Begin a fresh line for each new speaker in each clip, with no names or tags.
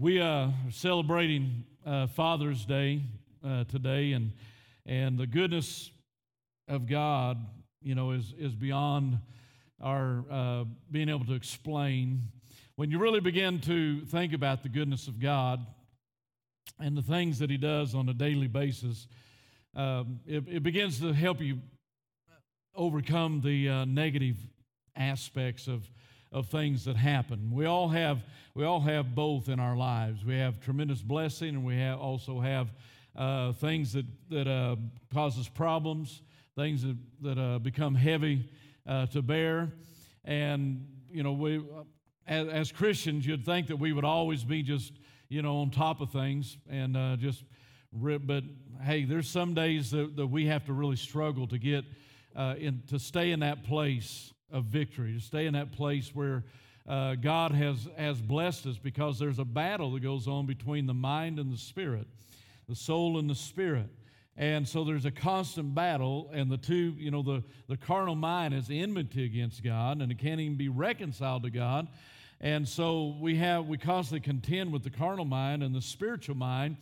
We uh, are celebrating uh, Father's Day uh, today, and and the goodness of God, you know, is is beyond our uh, being able to explain. When you really begin to think about the goodness of God and the things that He does on a daily basis, um, it, it, begins to help you overcome the uh, negative aspects of of things that happen. We all have we all have both in our lives. We have tremendous blessing, and we have also have uh, things that that uh, causes problems, things that that uh, become heavy uh, to bear. And you know, we as, as, Christians, you'd think that we would always be just you know on top of things and uh, just. But hey, there's some days that, that we have to really struggle to get uh, in to stay in that place of victory, to stay in that place where uh, God has, has blessed us because there's a battle that goes on between the mind and the spirit, the soul and the spirit. And so there's a constant battle, and the two, you know, the, the carnal mind is enmity against God, and it can't even be reconciled to God. And so we have we constantly contend with the carnal mind and the spiritual mind,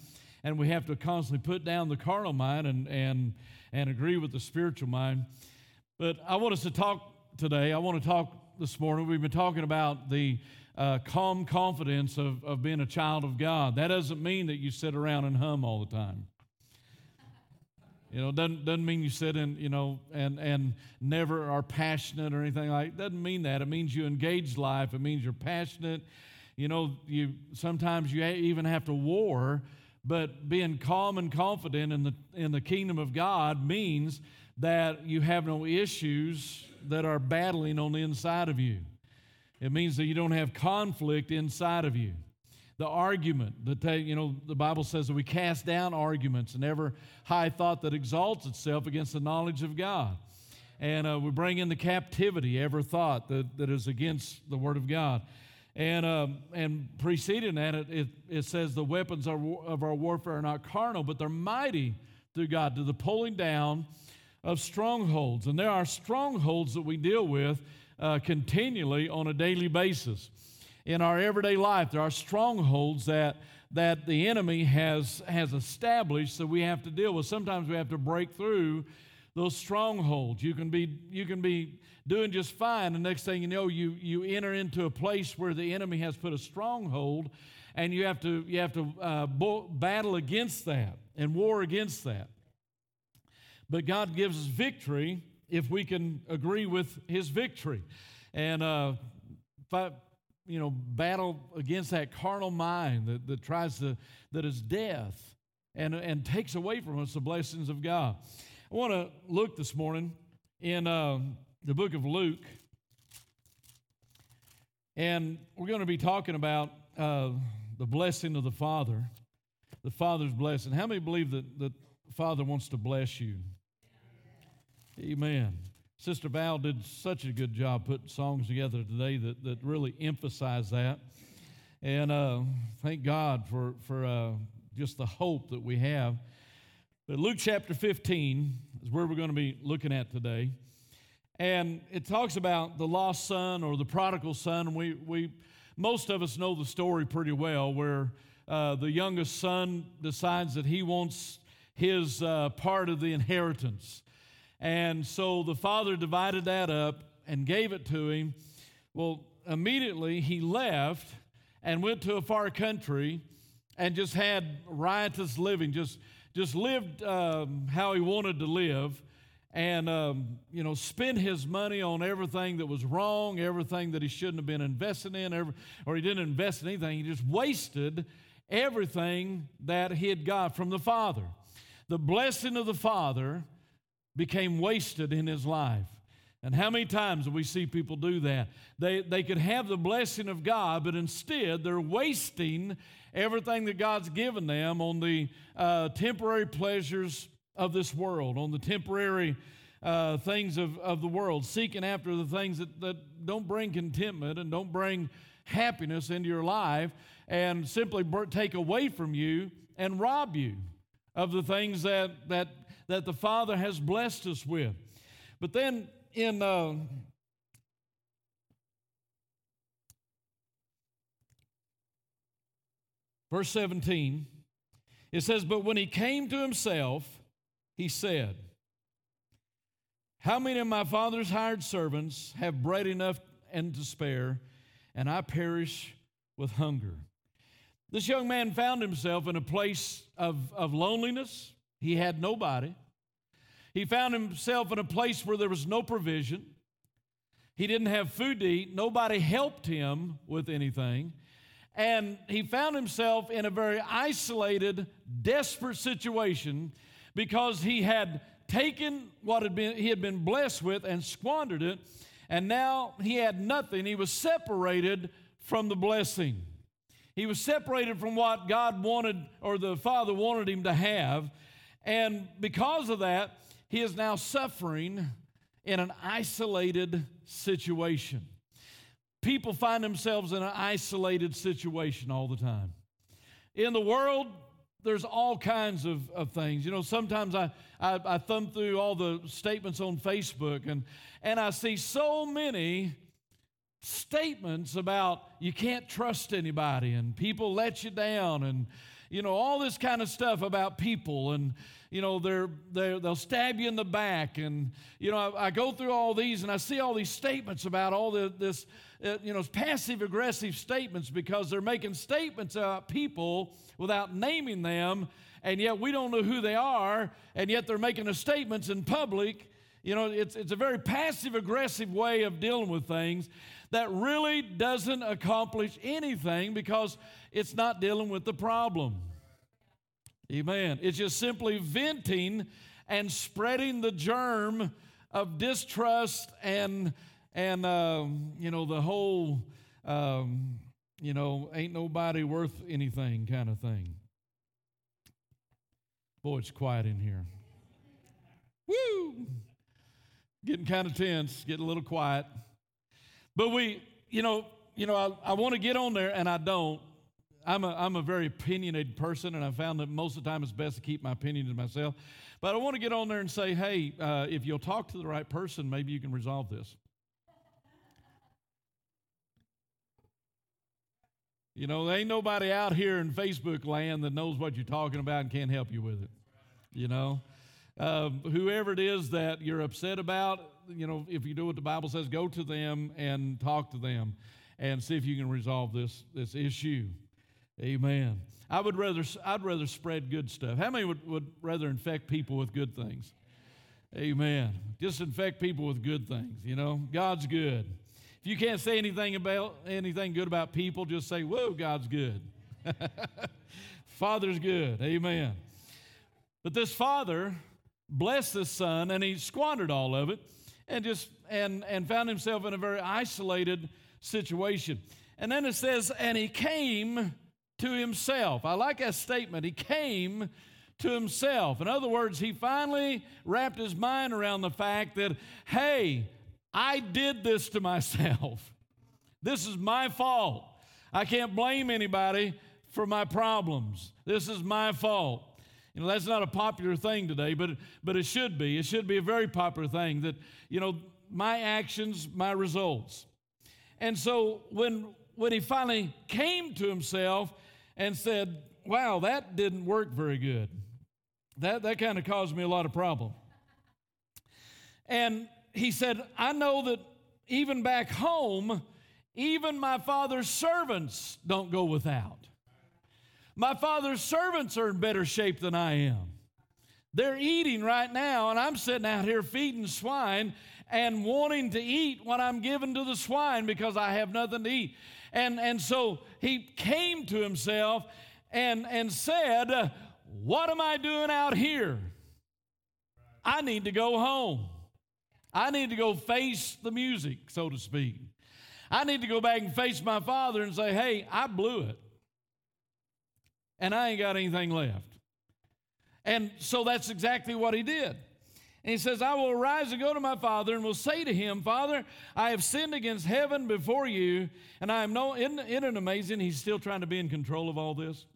and we have to constantly put down the carnal mind and and and agree with the spiritual mind. But I want us to talk today. I want to talk this morning. We've been talking about the uh, calm confidence of, of being a child of God. That doesn't mean that you sit around and hum all the time. You know, doesn't, doesn't mean you sit in, you know, and, and never are passionate or anything like it. Doesn't mean that. It means you engage life. It means you're passionate. You know, you sometimes you even have to war, but being calm and confident in the in the kingdom of God means that you have no issues that are battling on the inside of you. It means that you don't have conflict inside of you. The argument that they, you know the Bible says that we cast down arguments and every high thought that exalts itself against the knowledge of God, and uh, we bring into captivity every thought that, that is against the Word of God. And uh, and preceding that, it, it, it says the weapons of our warfare are not carnal, but they're mighty through God to the pulling down of strongholds. And there are strongholds that we deal with uh, continually on a daily basis. In our everyday life, there are strongholds that, that the enemy has, has established that we have to deal with. Sometimes we have to break through those strongholds. You can be, you can be doing just fine, and next thing you know, you, you enter into a place where the enemy has put a stronghold, and you have to, you have to uh, battle against that and war against that. But God gives us victory if we can agree with His victory. And uh, you know, battle against that carnal mind that, that tries to, that is death and, and takes away from us the blessings of God. I want to look this morning in uh, the book of Luke. And we're going to be talking about uh, the blessing of the Father, the Father's blessing. How many believe that the Father wants to bless you? Amen. Sister Val did such a good job putting songs together today that, that really emphasize that. And uh, thank God for, for uh, just the hope that we have. But Luke chapter 15 is where we're going to be looking at today. And it talks about the lost son or the prodigal son. We, we, most of us know the story pretty well, where uh, the youngest son decides that he wants his uh, part of the inheritance. And so the father divided that up and gave it to him. Well, immediately he left and went to a far country and just had riotous living, just, just lived um, how he wanted to live and um, you know spent his money on everything that was wrong everything that he shouldn't have been investing in or he didn't invest in anything he just wasted everything that he had got from the father the blessing of the father became wasted in his life. And how many times do we see people do that? They, they could have the blessing of God, but instead they're wasting everything that God's given them on the uh, temporary pleasures of this world, on the temporary uh, things of, of the world, seeking after the things that, that don't bring contentment and don't bring happiness into your life, and simply take away from you and rob you of the things that, that that the Father has blessed us with. But then in uh, verse 17, it says, But when he came to himself, he said, How many of my father's hired servants have bread enough and to spare, and I perish with hunger? This young man found himself in a place of, of loneliness. He had nobody. He found himself in a place where there was no provision. He didn't have food to eat. Nobody helped him with anything. And he found himself in a very isolated, desperate situation because he had taken what had been, he had been blessed with and squandered it. And now he had nothing. He was separated from the blessing. He was separated from what God wanted or the Father wanted him to have. And because of that, he is now suffering in an isolated situation. People find themselves in an isolated situation all the time. In the world, there's all kinds of, of things. You know, sometimes I, I, I thumb through all the statements on Facebook and, and I see so many statements about you can't trust anybody and people let you down and you know all this kind of stuff about people and you know they're, they're they'll stab you in the back. And you know I, I go through all these and i see all these statements about all the, this uh, you know passive aggressive statements because they're making statements about people without naming them. And yet we don't know who they are. And yet they're making the statements in public. You know it's, it's a very passive aggressive way of dealing with things that really doesn't accomplish anything because it's not dealing with the problem Amen. It's just simply venting and spreading the germ of distrust and and um, you know the whole um, you know ain't nobody worth anything kind of thing. Boy, it's quiet in here. Woo! Getting kind of tense, getting a little quiet. But we, you know, you know, I, I want to get on there and I don't I'm a, I'm a very opinionated person, and I found that most of the time it's best to keep my opinion to myself. But I want to get on there and say, hey, uh, if you'll talk to the right person, maybe you can resolve this. You know, there ain't nobody out here in Facebook land that knows what you're talking about and can't help you with it. You know, um, whoever it is that you're upset about, you know, if you do what the Bible says, go to them and talk to them and see if you can resolve this, this issue. Amen. I would rather, I'd rather spread good stuff. How many would, would rather infect people with good things? Amen. Just infect people with good things. You know, God's good. If you can't say anything about anything good about people, just say, "Whoa, God's good." Father's good. Amen. But this father blessed this son, and he squandered all of it, and just and and found himself in a very isolated situation. And then it says, and he came to himself. I like that statement. He came to himself. In other words, he finally wrapped his mind around the fact that, hey, I did this to myself. This is my fault. I can't blame anybody for my problems. This is my fault. You know, that's not a popular thing today, but, but it should be. It should be a very popular thing that, you know, my actions, my results. And so when, when he finally came to himself, and said, Wow, that didn't work very good. That, that kind of caused me a lot of problem. And he said, I know that even back home, even my father's servants don't go without. My father's servants are in better shape than I am. They're eating right now, and I'm sitting out here feeding swine and wanting to eat what I'm giving to the swine because I have nothing to eat. And, and so he came to himself and, and said, What am I doing out here? I need to go home. I need to go face the music, so to speak. I need to go back and face my father and say, Hey, I blew it. And I ain't got anything left. And so that's exactly what he did. And he says, I will arise and go to my father and will say to him, Father, I have sinned against heaven before you. And I am no, isn't, isn't it amazing? He's still trying to be in control of all this.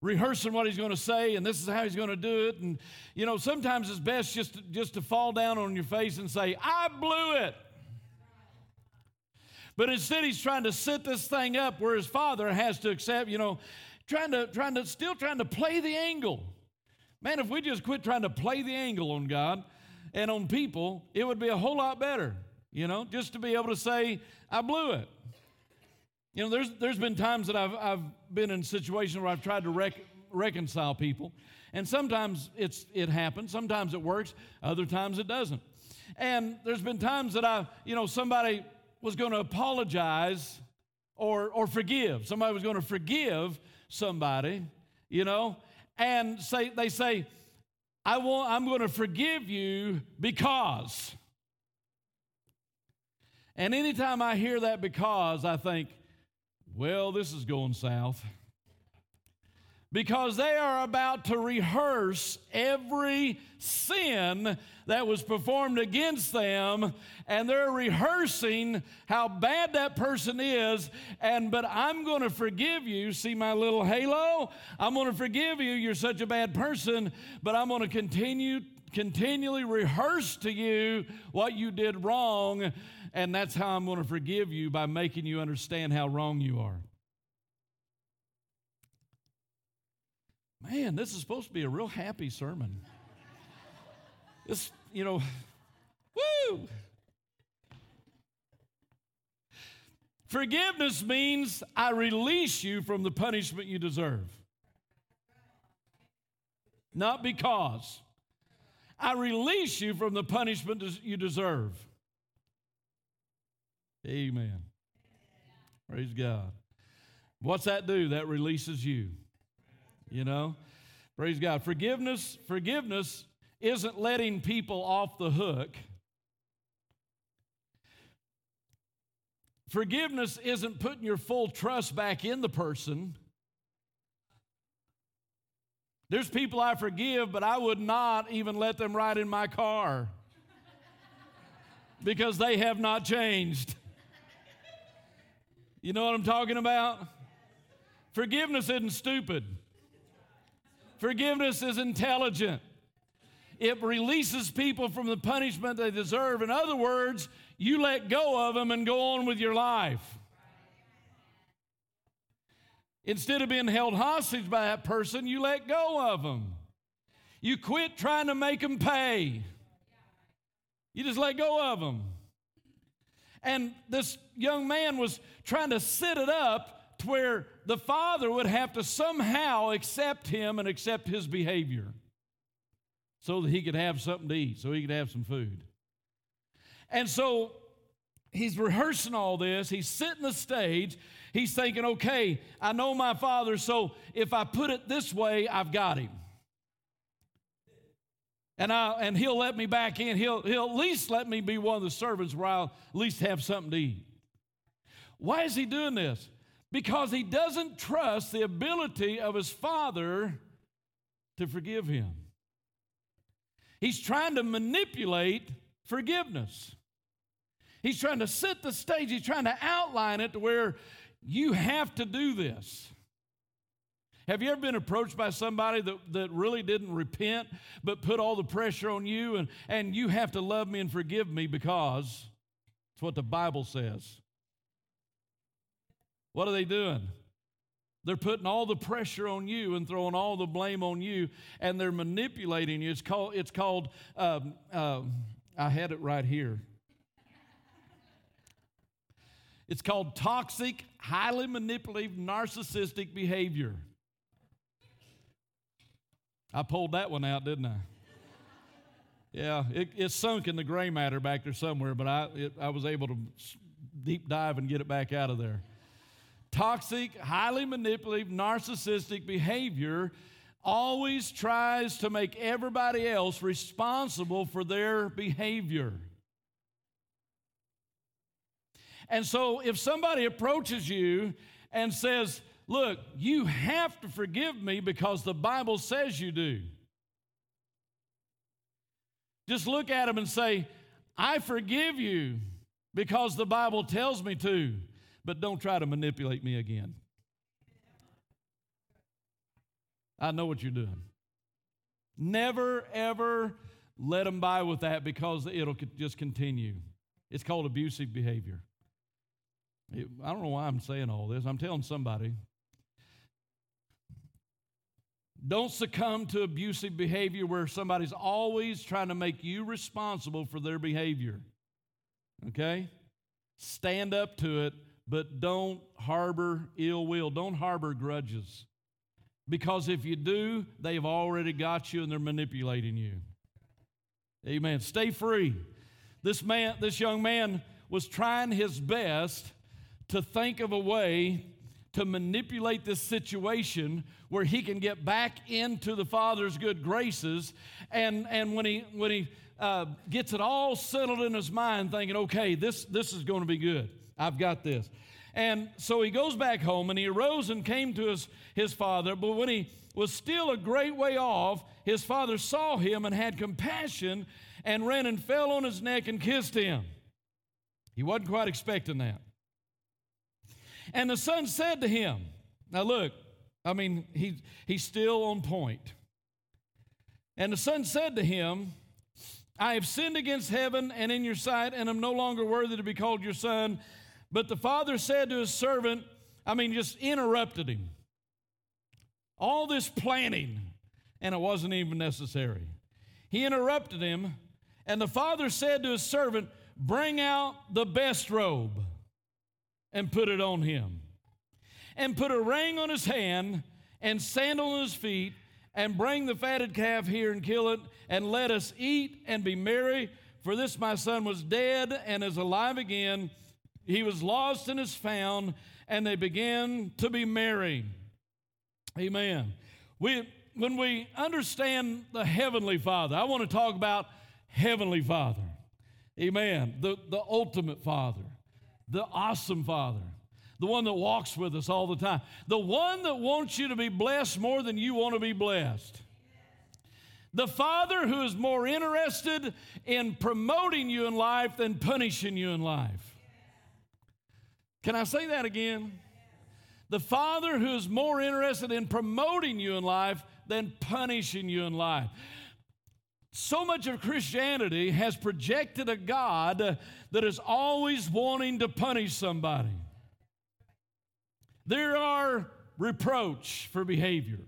Rehearsing what he's going to say, and this is how he's going to do it. And, you know, sometimes it's best just to, just to fall down on your face and say, I blew it. But instead, he's trying to set this thing up where his father has to accept, you know, trying to, trying to, still trying to play the angle. Man, if we just quit trying to play the angle on God and on people, it would be a whole lot better, you know, just to be able to say, I blew it. You know, there's, there's been times that I've, I've been in situations where I've tried to rec- reconcile people, and sometimes it's, it happens, sometimes it works, other times it doesn't. And there's been times that I, you know, somebody was going to apologize or, or forgive. Somebody was going to forgive somebody, you know, and say, they say, I want, I'm going to forgive you because. And anytime I hear that because, I think, well, this is going south because they are about to rehearse every sin that was performed against them and they're rehearsing how bad that person is and but I'm going to forgive you. See my little halo? I'm going to forgive you. You're such a bad person but I'm going to continue continually rehearse to you what you did wrong and that's how I'm going to forgive you by making you understand how wrong you are. Man, this is supposed to be a real happy sermon. This, you know, woo! Forgiveness means I release you from the punishment you deserve. Not because. I release you from the punishment you deserve. Amen. Praise God. What's that do? That releases you. You know? Praise God. Forgiveness, forgiveness isn't letting people off the hook. Forgiveness isn't putting your full trust back in the person. There's people I forgive, but I would not even let them ride in my car because they have not changed. You know what I'm talking about? Forgiveness isn't stupid. Forgiveness is intelligent. It releases people from the punishment they deserve. In other words, you let go of them and go on with your life. Instead of being held hostage by that person, you let go of them. You quit trying to make them pay. You just let go of them. And this young man was trying to set it up to where the father would have to somehow accept him and accept his behavior so that he could have something to eat, so he could have some food. And so he's rehearsing all this. He's sitting the stage. He's thinking, okay, I know my father, so if I put it this way, I've got him. And, I, and he'll let me back in. He'll, he'll at least let me be one of the servants where I'll at least have something to eat. Why is he doing this? because he doesn't trust the ability of his father to forgive him. He's trying to manipulate forgiveness. He's trying to set the stage, he's trying to outline it to where you have to do this. Have you ever been approached by somebody that, that really didn't repent but put all the pressure on you and, and you have to love me and forgive me because it's what the Bible says? What are they doing? They're putting all the pressure on you and throwing all the blame on you, and they're manipulating you. It's called, it's called um, uh, I had it right here. It's called toxic, highly manipulative, narcissistic behavior. I pulled that one out, didn't I? Yeah, it, it's sunk in the gray matter back there somewhere, but I, it, I was able to deep dive and get it back out of there. Toxic, highly manipulative, narcissistic behavior always tries to make everybody else responsible for their behavior. And so if somebody approaches you and says, Look, you have to forgive me because the Bible says you do. Just look at them and say, I forgive you because the Bible tells me to but don't try to manipulate me again. I know what you're doing. Never, ever let them by with that because it'll just continue. It's called abusive behavior. I don't know why I'm saying all this. I'm telling somebody. Don't succumb to abusive behavior where somebody's always trying to make you responsible for their behavior. Okay? Stand up to it, but don't harbor ill will. Don't harbor grudges. Because if you do, they've already got you and they're manipulating you. Amen. Stay free. This man, this young man was trying his best to think of a way to manipulate this situation where he can get back into the Father's good graces. And, and when he, when he uh, gets it all settled in his mind, thinking, okay, this, this is going to be good. I've got this. And so he goes back home and he arose and came to his, his father. But when he was still a great way off, his father saw him and had compassion and ran and fell on his neck and kissed him. He wasn't quite expecting that. And the son said to him, Now look, I mean, he, he's still on point. And the son said to him, I have sinned against heaven and in your sight, and am no longer worthy to be called your son. But the father said to his servant, I mean, just interrupted him. All this planning, and it wasn't even necessary. He interrupted him, and the father said to his servant, Bring out the best robe and put it on him. And put a ring on his hand and sandal on his feet, and bring the fatted calf here and kill it, and let us eat and be merry. For this my son was dead and is alive again. He was lost and is found, and they began to be merry. Amen. We, when we understand the Heavenly Father, I want to talk about Heavenly Father. Amen. The, the ultimate Father the awesome Father, the one that walks with us all the time, the one that wants you to be blessed more than you want to be blessed. The Father who is more interested in promoting you in life than punishing you in life. Can I say that again? The Father who is more interested in promoting you in life than punishing you in life. So much of Christianity has projected a God that is always wanting to punish somebody. There are reproach for behavior.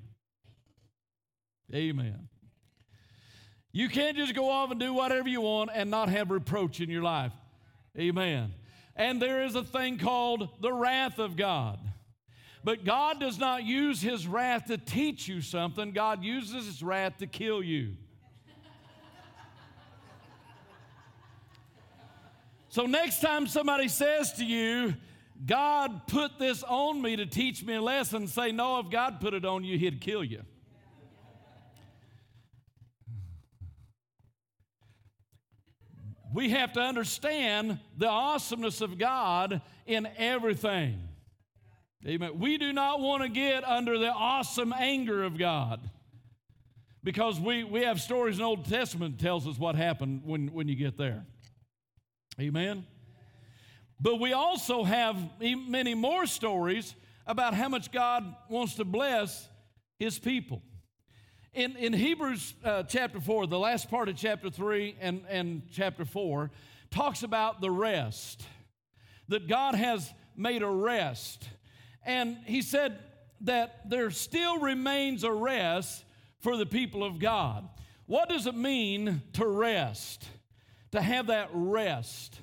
Amen. You can't just go off and do whatever you want and not have reproach in your life. Amen. And there is a thing called the wrath of God. But God does not use his wrath to teach you something, God uses his wrath to kill you. So, next time somebody says to you, God put this on me to teach me a lesson, say, No, if God put it on you, He'd kill you. We have to understand the awesomeness of God in everything. Amen. We do not want to get under the awesome anger of God because we, we have stories in the Old Testament tells us what happened when, when you get there. Amen. But we also have many more stories about how much God wants to bless his people. In, in Hebrews uh, chapter 4, the last part of chapter 3 and, and chapter 4 talks about the rest, that God has made a rest. And he said that there still remains a rest for the people of God. What does it mean to rest? to have that rest.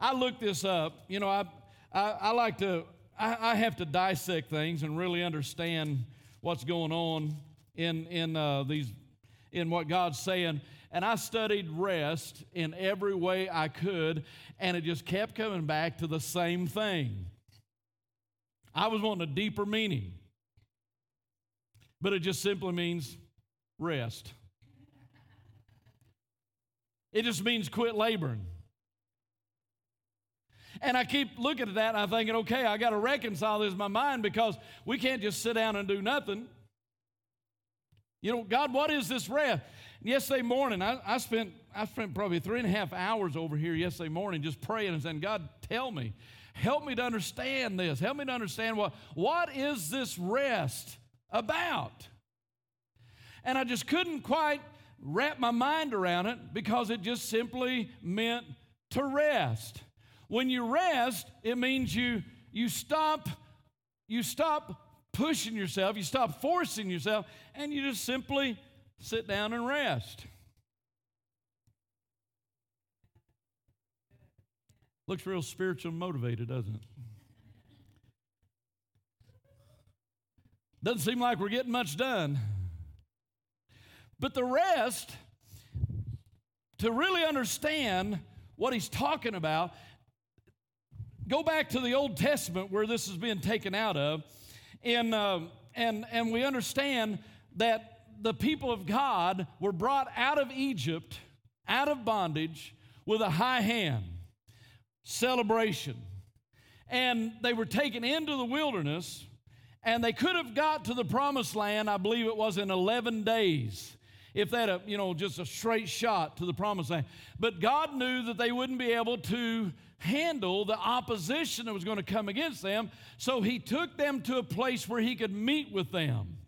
I looked this up. You know, I, I, I like to, I, I, have to dissect things and really understand what's going on in, in uh, these, in what God's saying. And I studied rest in every way I could, and it just kept coming back to the same thing. I was wanting a deeper meaning, but it just simply means rest. It just means quit laboring. And I keep looking at that and I'm thinking, okay, I got to reconcile this in my mind because we can't just sit down and do nothing. You know, God, what is this rest? Yesterday morning, I, I, spent I spent probably three and a half hours over here yesterday morning just praying and saying, God, tell me, help me to understand this. Help me to understand what what is this rest about? And I just couldn't quite wrap my mind around it because it just simply meant to rest. When you rest, it means you you stop you stop pushing yourself, you stop forcing yourself, and you just simply sit down and rest. Looks real spiritual motivated, doesn't it? Doesn't seem like we're getting much done. But the rest, to really understand what he's talking about, go back to the Old Testament where this is being taken out of, and, uh, and, and we understand that the people of God were brought out of Egypt, out of bondage, with a high hand, celebration. And they were taken into the wilderness, and they could have got to the promised land, I believe it was in 11 days if that you know, just a straight shot to the promised land. But God knew that they wouldn't be able to handle the opposition that was going to come against them, so He took them to a place where He could meet with them.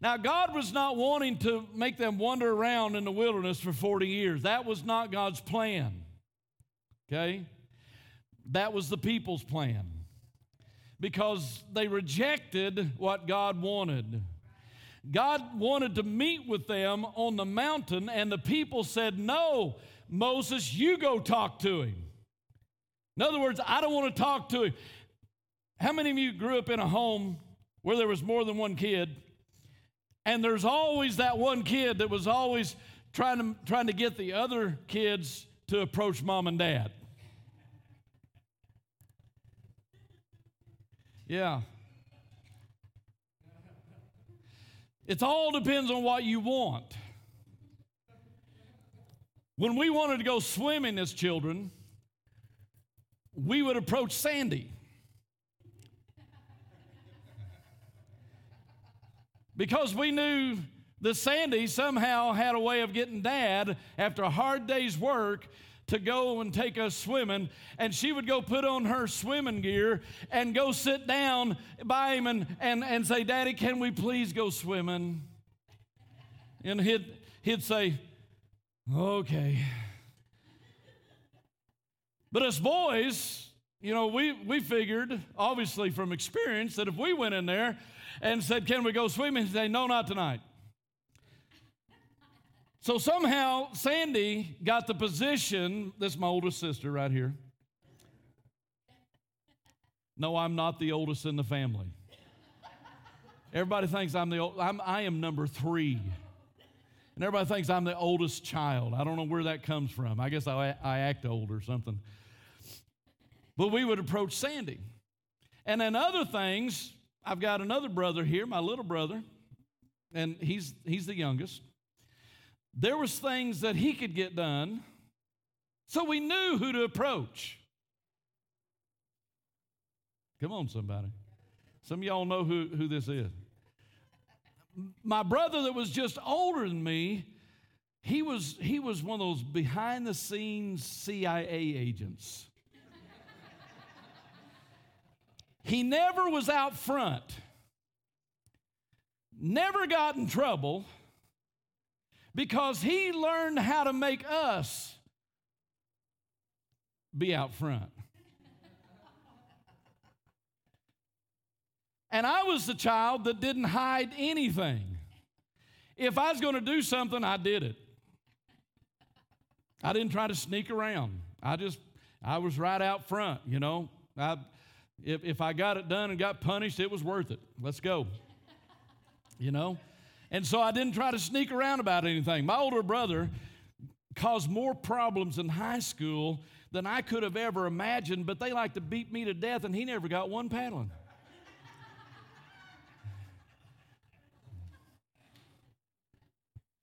Now, God was not wanting to make them wander around in the wilderness for 40 years. That was not God's plan. Okay? That was the people's plan because they rejected what God wanted. God wanted to meet with them on the mountain, and the people said, No, Moses, you go talk to him. In other words, I don't want to talk to him. How many of you grew up in a home where there was more than one kid? And there's always that one kid that was always trying to, trying to get the other kids to approach mom and dad. Yeah. It all depends on what you want. When we wanted to go swimming as children, we would approach Sandy. because we knew that Sandy somehow had a way of getting dad after a hard day's work to go and take us swimming. And she would go put on her swimming gear and go sit down by him and, and, and say, Daddy, can we please go swimming? And he'd, he'd say, Okay. But as boys, you know, we, we figured, obviously from experience, that if we went in there and said, Can we go swimming? He'd say, No, not tonight. So somehow Sandy got the position, this is my oldest sister right here. No, I'm not the oldest in the family. Everybody thinks I'm the old, I'm, I am number three. And everybody thinks I'm the oldest child. I don't know where that comes from. I guess I, I act old or something. But we would approach Sandy. And then other things, I've got another brother here, my little brother, and he's, he's the youngest. There was things that he could get done so we knew who to approach. Come on somebody. Some of y'all know who, who this is. My brother that was just older than me he was he was one of those behind the scenes cia agents he never was out front never got in trouble because he learned how to make us be out front. and I was the child that didn't hide anything. If I was going to do something, I did it. I didn't try to sneak around. I just, I was right out front, you know. I, if, if I got it done and got punished, it was worth it. Let's go. You know? And so I didn't try to sneak around about anything. My older brother caused more problems in high school than I could have ever imagined, but they like to beat me to death, and he never got one paddling.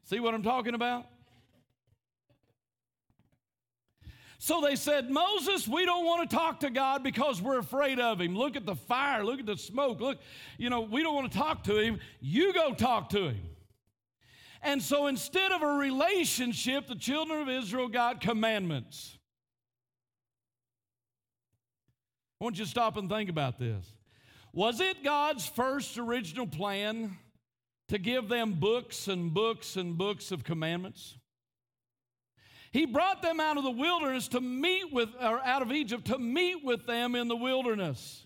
See what I'm talking about? So they said, Moses, we don't want to talk to God because we're afraid of him. Look at the fire, look at the smoke. Look, you know, we don't want to talk to him. You go talk to him. And so instead of a relationship, the children of Israel got commandments. I want you to stop and think about this. Was it God's first original plan to give them books and books and books of commandments? He brought them out of the wilderness to meet with, or out of Egypt to meet with them in the wilderness.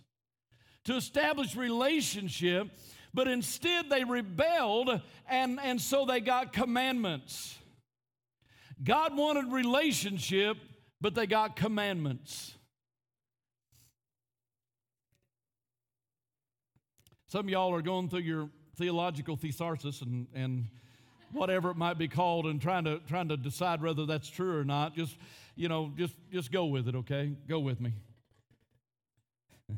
to establish relationship, but instead they rebelled and, and so they got commandments. God wanted relationship, but they got commandments. Some of y'all are going through your theological thesaurus and, and whatever it might be called and trying to trying to decide whether that's true or not. Just you know, just just go with it, okay? Go with me.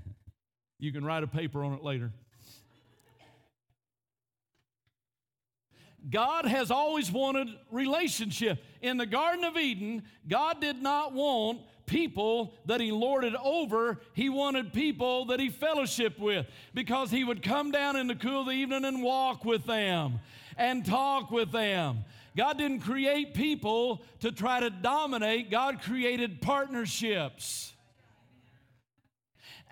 you can write a paper on it later. God has always wanted relationship. In the Garden of Eden, God did not want people that he lorded over. He wanted people that he fellowshiped with because he would come down in the cool of the evening and walk with them and talk with them. God didn't create people to try to dominate, God created partnerships.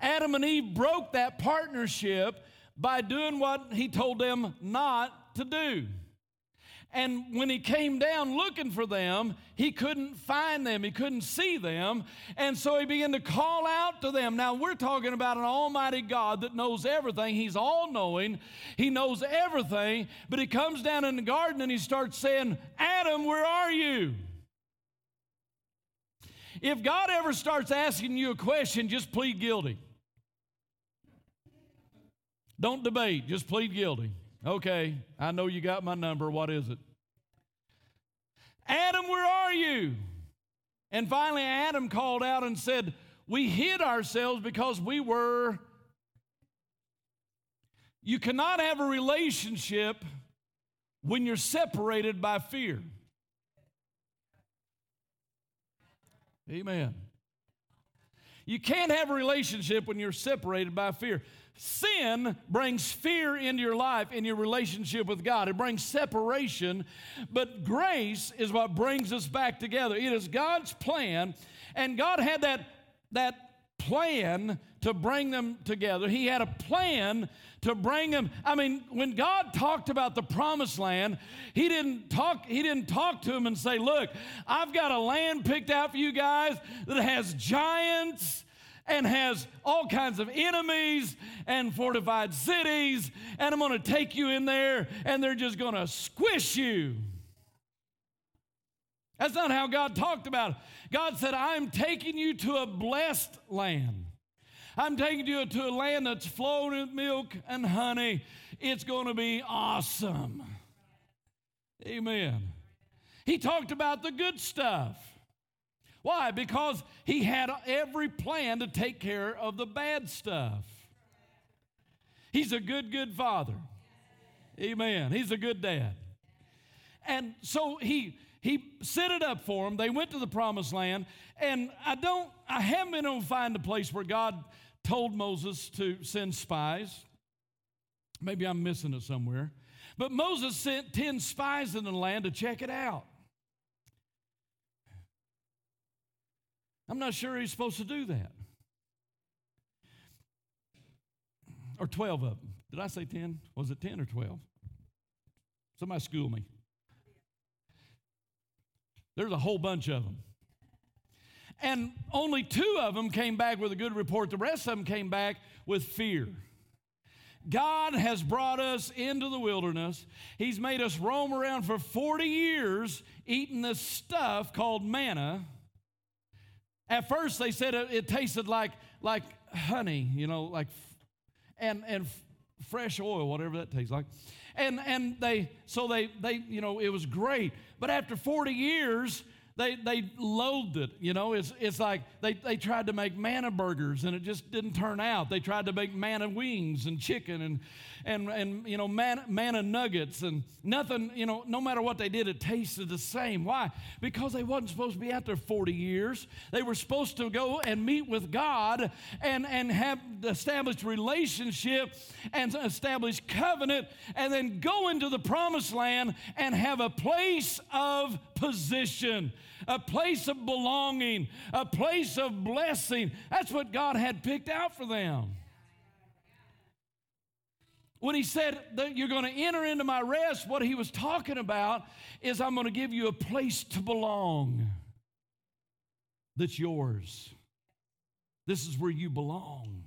Adam and Eve broke that partnership by doing what he told them not to do. And when he came down looking for them, he couldn't find them. He couldn't see them. And so he began to call out to them. Now, we're talking about an almighty God that knows everything. He's all knowing, he knows everything. But he comes down in the garden and he starts saying, Adam, where are you? If God ever starts asking you a question, just plead guilty. Don't debate, just plead guilty. Okay, I know you got my number. What is it? Adam, where are you? And finally, Adam called out and said, We hid ourselves because we were. You cannot have a relationship when you're separated by fear. Amen. You can't have a relationship when you're separated by fear. Sin brings fear into your life, in your relationship with God. It brings separation, but grace is what brings us back together. It is God's plan, and God had that, that plan to bring them together. He had a plan to bring them. I mean, when God talked about the promised land, he didn't talk he didn't talk to them and say, "Look, I've got a land picked out for you guys that has giants and has all kinds of enemies and fortified cities, and I'm going to take you in there and they're just going to squish you. That's not how God talked about it. God said, I'm taking you to a blessed land. I'm taking you to a land that's flowing with milk and honey. It's going to be awesome. Amen. He talked about the good stuff. Why? Because he had every plan to take care of the bad stuff. He's a good, good father. Amen. He's a good dad. And so he he set it up for them. They went to the promised land. And I don't, I haven't been able to find a place where God told Moses to send spies. Maybe I'm missing it somewhere. But Moses sent 10 spies in the land to check it out. I'm not sure he's supposed to do that. Or 12 of them. Did I say 10? Was it 10 or 12? Somebody school me. There's a whole bunch of them. And only two of them came back with a good report. The rest of them came back with fear. God has brought us into the wilderness. He's made us roam around for 40 years eating this stuff called manna at first, they said it, it tasted like, like honey, you know, like, and, and fresh oil, whatever that tastes like. And, and they, so they, they, you know, it was great. But after 40 years, they, they loathed it. You know, it's, it's like they, they tried to make manna burgers and it just didn't turn out. They tried to make manna wings and chicken and, and, and you know, manna, manna nuggets and nothing, you know, no matter what they did, it tasted the same. Why? Because they wasn't supposed to be out there 40 years. They were supposed to go and meet with God and, and have established relationship and establish covenant and then go into the promised land and have a place of position a place of belonging, a place of blessing. That's what God had picked out for them. When he said that you're going to enter into my rest, what he was talking about is I'm going to give you a place to belong that's yours. This is where you belong.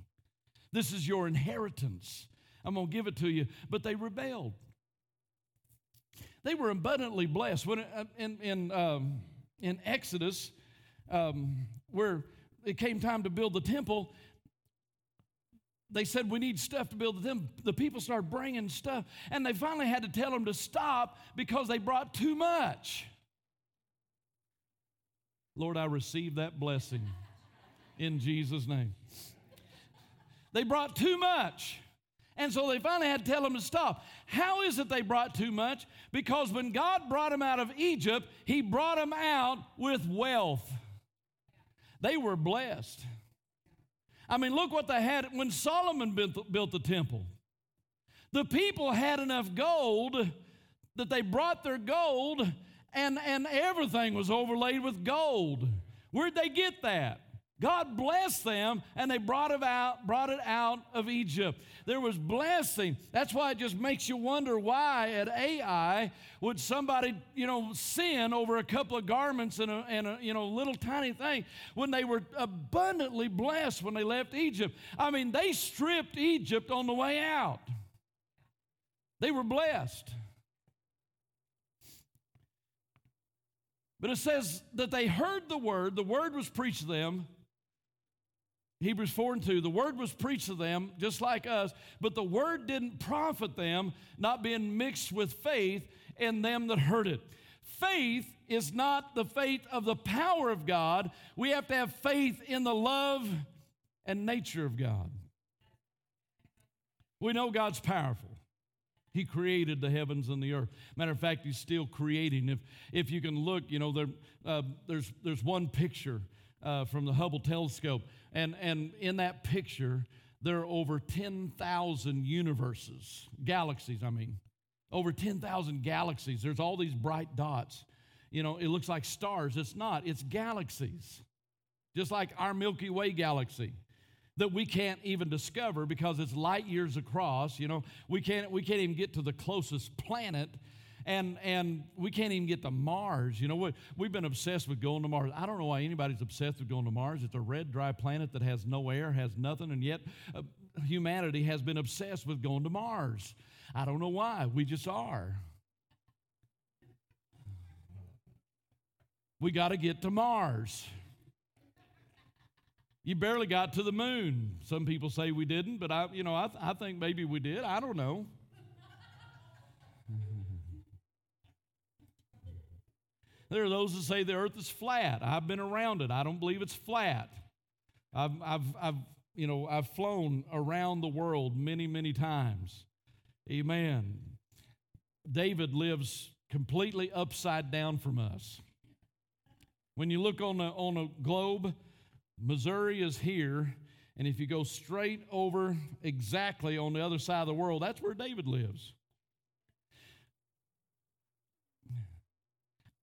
This is your inheritance. I'm going to give it to you. But they rebelled. They were abundantly blessed. When uh, in, in, um, in Exodus, um, where it came time to build the temple, they said, We need stuff to build the temple. The people started bringing stuff, and they finally had to tell them to stop because they brought too much. Lord, I receive that blessing in Jesus' name. They brought too much. And so they finally had to tell them to stop. How is it they brought too much? Because when God brought them out of Egypt, He brought them out with wealth. They were blessed. I mean, look what they had when Solomon built, the temple. The people had enough gold that they brought their gold and, and everything was overlaid with gold. Where'd they get that? God blessed them and they brought it out, brought it out of Egypt. There was blessing. That's why it just makes you wonder why at Ai would somebody, you know, sin over a couple of garments and a, and a you know little tiny thing when they were abundantly blessed when they left Egypt. I mean, they stripped Egypt on the way out. They were blessed. But it says that they heard the word, the word was preached to them, Hebrews 4 and 2, the word was preached to them just like us, but the word didn't profit them, not being mixed with faith in them that heard it. Faith is not the faith of the power of God. We have to have faith in the love and nature of God. We know God's powerful. He created the heavens and the earth. Matter of fact, He's still creating. If, if you can look, you know, there, uh, there's, there's one picture uh, from the Hubble telescope and, and in that picture, there are over 10,000 universes, galaxies, I mean. Over 10,000 galaxies. There's all these bright dots. You know, it looks like stars. It's not, it's galaxies. Just like our Milky Way galaxy that we can't even discover because it's light years across. You know, we can't, we can't even get to the closest planet and and we can't even get to Mars. You know what? We've been obsessed with going to Mars. I don't know why anybody's obsessed with going to Mars. It's a red, dry planet that has no air, has nothing, and yet uh, humanity has been obsessed with going to Mars. I don't know why. We just are. We got to get to Mars. You barely got to the moon. Some people say we didn't, but I, you know, I, I think maybe we did. I don't know. There are those that say the earth is flat. I've been around it. I don't believe it's flat. I've, I've, I've, you know, I've flown around the world many, many times. Amen. David lives completely upside down from us. When you look on a, on a globe, Missouri is here, and if you go straight over exactly on the other side of the world, that's where David lives.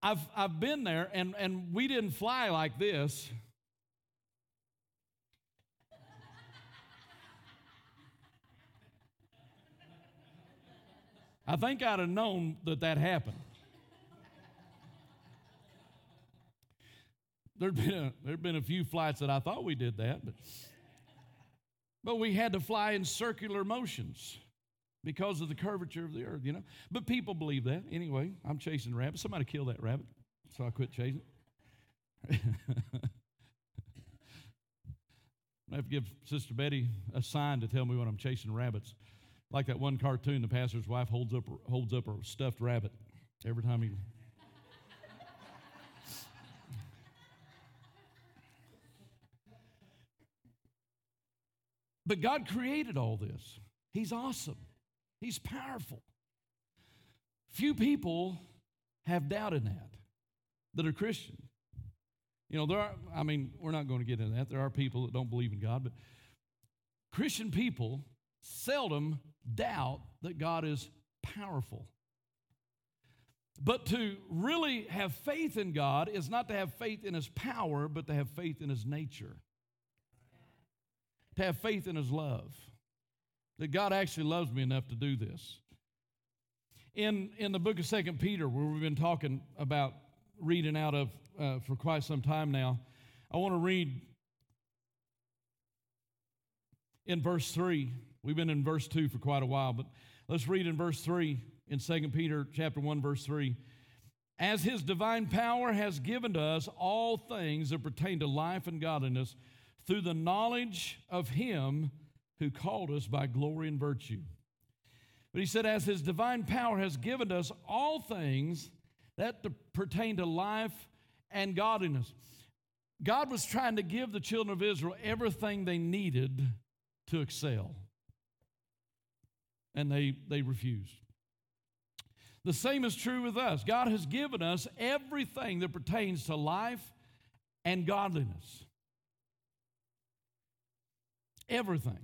I've, I've been there, and, and we didn't fly like this. I think I'd have known that that happened. There'd been a, there'd been a few flights that I thought we did that, but but we had to fly in circular motions because of the curvature of the earth, you know. But people believe that. Anyway, I'm chasing rabbits. Somebody kill that rabbit. So I quit chasing. I have to give Sister Betty a sign to tell me when I'm chasing rabbits. Like that one cartoon, the pastor's wife holds up holds up a stuffed rabbit every time he. but God created all this. He's awesome. He's powerful. Few people have doubted that that are Christian. You know, there are, I mean, we're not going to get into that. There are people that don't believe in God, but Christian people seldom doubt that God is powerful. But to really have faith in God is not to have faith in His power, but to have faith in His nature, to have faith in His love that God actually loves me enough to do this. In, in the book of Second Peter, where we've been talking about reading out of uh, for quite some time now, I want to read in verse 3. We've been in verse 2 for quite a while, but let's read in verse 3 in Second Peter chapter 1 verse 3. As his divine power has given to us all things that pertain to life and godliness through the knowledge of him who called us by glory and virtue. But he said, as his divine power has given us all things that pertain to life and godliness. God was trying to give the children of Israel everything they needed to excel. And they, they refused. The same is true with us. God has given us everything that pertains to life and godliness. Everything.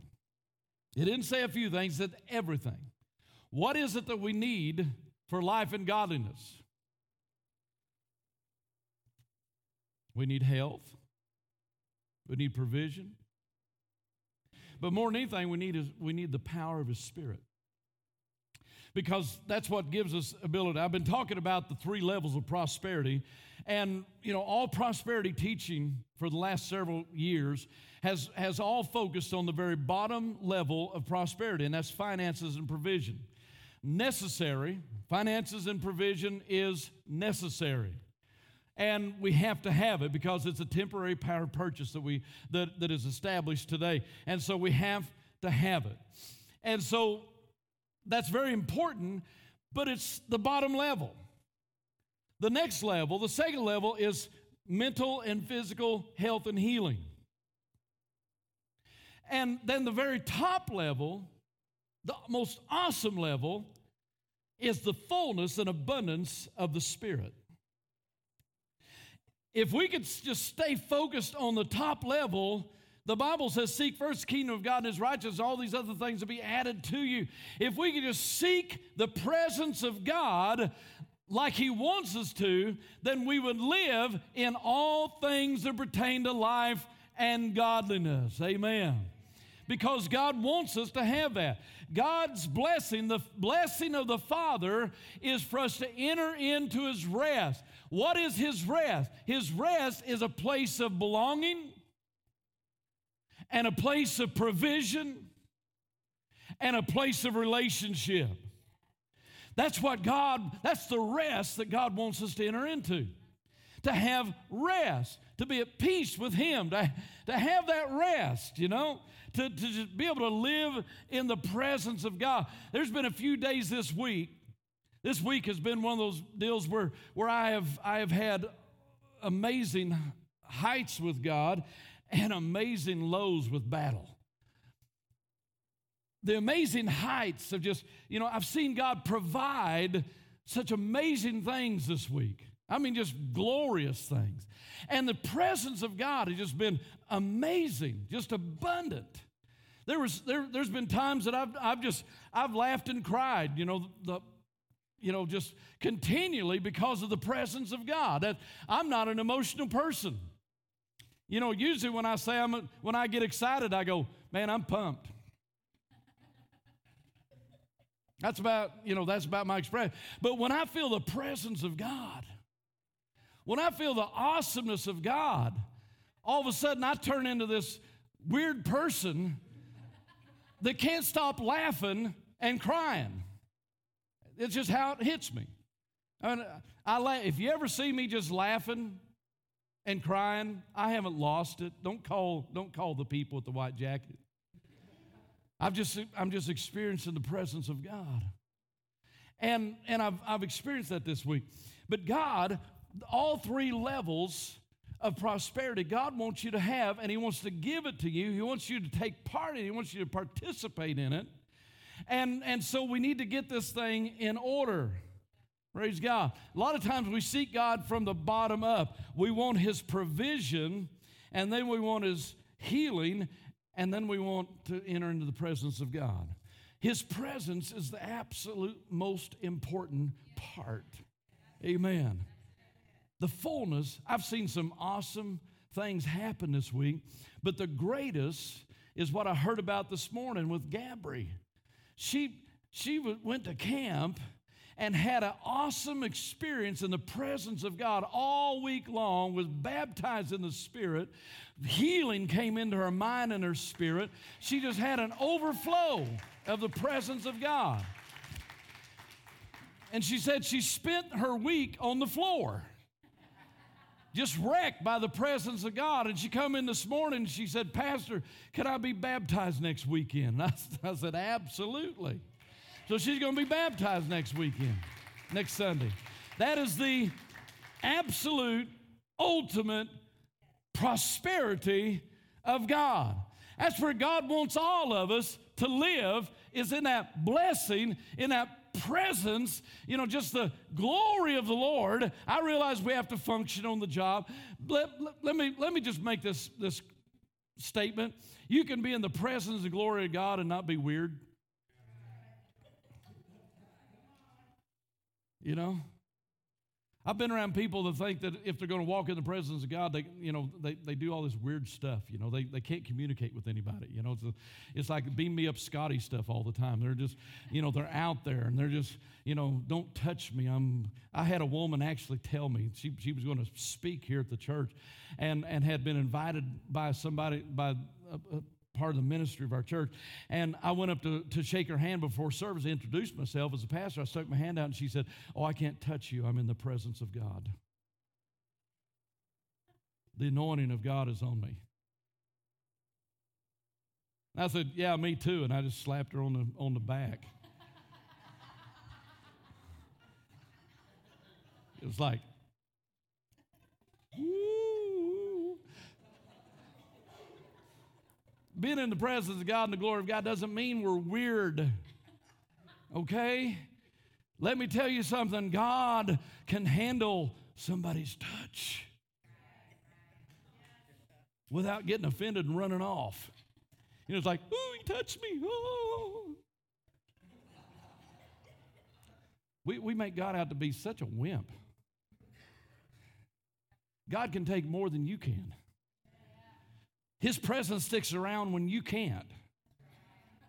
He didn't say a few things, he said everything. What is it that we need for life and godliness? We need health. We need provision. But more than anything, we need is we need the power of His Spirit. Because that's what gives us ability. I've been talking about the three levels of prosperity, and you know, all prosperity teaching for the last several years has, has all focused on the very bottom level of prosperity, and that's finances and provision. Necessary, finances and provision is necessary and we have to have it because it's a temporary power purchase that we that, that is established today and so we have to have it and so that's very important but it's the bottom level. The next level the second level is mental and physical health and healing. And then the very top level the most awesome level is the fullness and abundance of the spirit. If we could just stay focused on the top level, the Bible says, Seek first the kingdom of God and his righteousness, all these other things will be added to you. If we could just seek the presence of God like he wants us to, then we would live in all things that pertain to life and godliness. Amen. Because God wants us to have that. God's blessing, the blessing of the Father, is for us to enter into his rest. What is his rest? His rest is a place of belonging and a place of provision and a place of relationship. That's what God, that's the rest that God wants us to enter into. To have rest, to be at peace with Him, to, to have that rest, you know, to, to be able to live in the presence of God. There's been a few days this week this week has been one of those deals where, where I, have, I have had amazing heights with God and amazing lows with battle. The amazing heights of just, you know, I've seen God provide such amazing things this week. I mean, just glorious things. And the presence of God has just been amazing, just abundant. There was, there, there's been times that I've, I've just, I've laughed and cried. You know, the, you know, just continually because of the presence of God. That, I'm not an emotional person. You know, usually when I say I'm, when I get excited, I go, man, I'm pumped. That's about, you know, that's about my expression. But when I feel the presence of God, when I feel the awesomeness of God, all of a sudden I turn into this weird person that can't stop laughing and crying. It's just how it hits me. I mean, I la- if you ever see me just laughing and crying, I haven't lost it. Don't call, don't call the people with the white jacket. I've just, I'm just experiencing the presence of God. And, and I've, I've experienced that this week. But God, all three levels of prosperity God wants you to have, and He wants to give it to you. He wants you to take part in it, He wants you to participate in it. And, and so we need to get this thing in order. Praise God. A lot of times we seek God from the bottom up. We want His provision, and then we want His healing, and then we want to enter into the presence of God. His presence is the absolute most important part. Amen. The fullness, I've seen some awesome things happen this week, but the greatest is what I heard about this morning with Gabri. She, she went to camp and had an awesome experience in the presence of God all week long, was baptized in the Spirit. Healing came into her mind and her spirit. She just had an overflow of the presence of God. And she said she spent her week on the floor just wrecked by the presence of God. And she come in this morning she said, Pastor, could I be baptized next weekend? I, I said, absolutely. So she's going to be baptized next weekend, next Sunday. That is the absolute, ultimate prosperity of God. That's where God wants all of us to live, is in that blessing, in that presence, you know, just the glory of the Lord, I realize we have to function on the job. Let, let, let, me, let me just make this, this statement. You can be in the presence and glory of God and not be weird. You know? I've been around people that think that if they're going to walk in the presence of God, they, you know, they, they do all this weird stuff. You know, they, they can't communicate with anybody. You know, it's, a, it's like beam me up Scotty stuff all the time. They're just, you know, they're out there and they're just, you know, don't touch me. I'm, I had a woman actually tell me she, she was going to speak here at the church and, and had been invited by somebody, by a, a part of the ministry of our church. And I went up to, to shake her hand before service, introduced myself as a pastor. I stuck my hand out and she said, Oh, I can't touch you. I'm in the presence of God. The anointing of God is on me. I said, Yeah, me too. And I just slapped her on the, on the back. it was like, being in the presence of God and the glory of God doesn't mean we're weird. Okay? Let me tell you something God can handle somebody's touch without getting offended and running off. You know, it's like, oh, he touched me. Oh. We, we make God out to be such a wimp. God can take more than you can. His presence sticks around when you can't.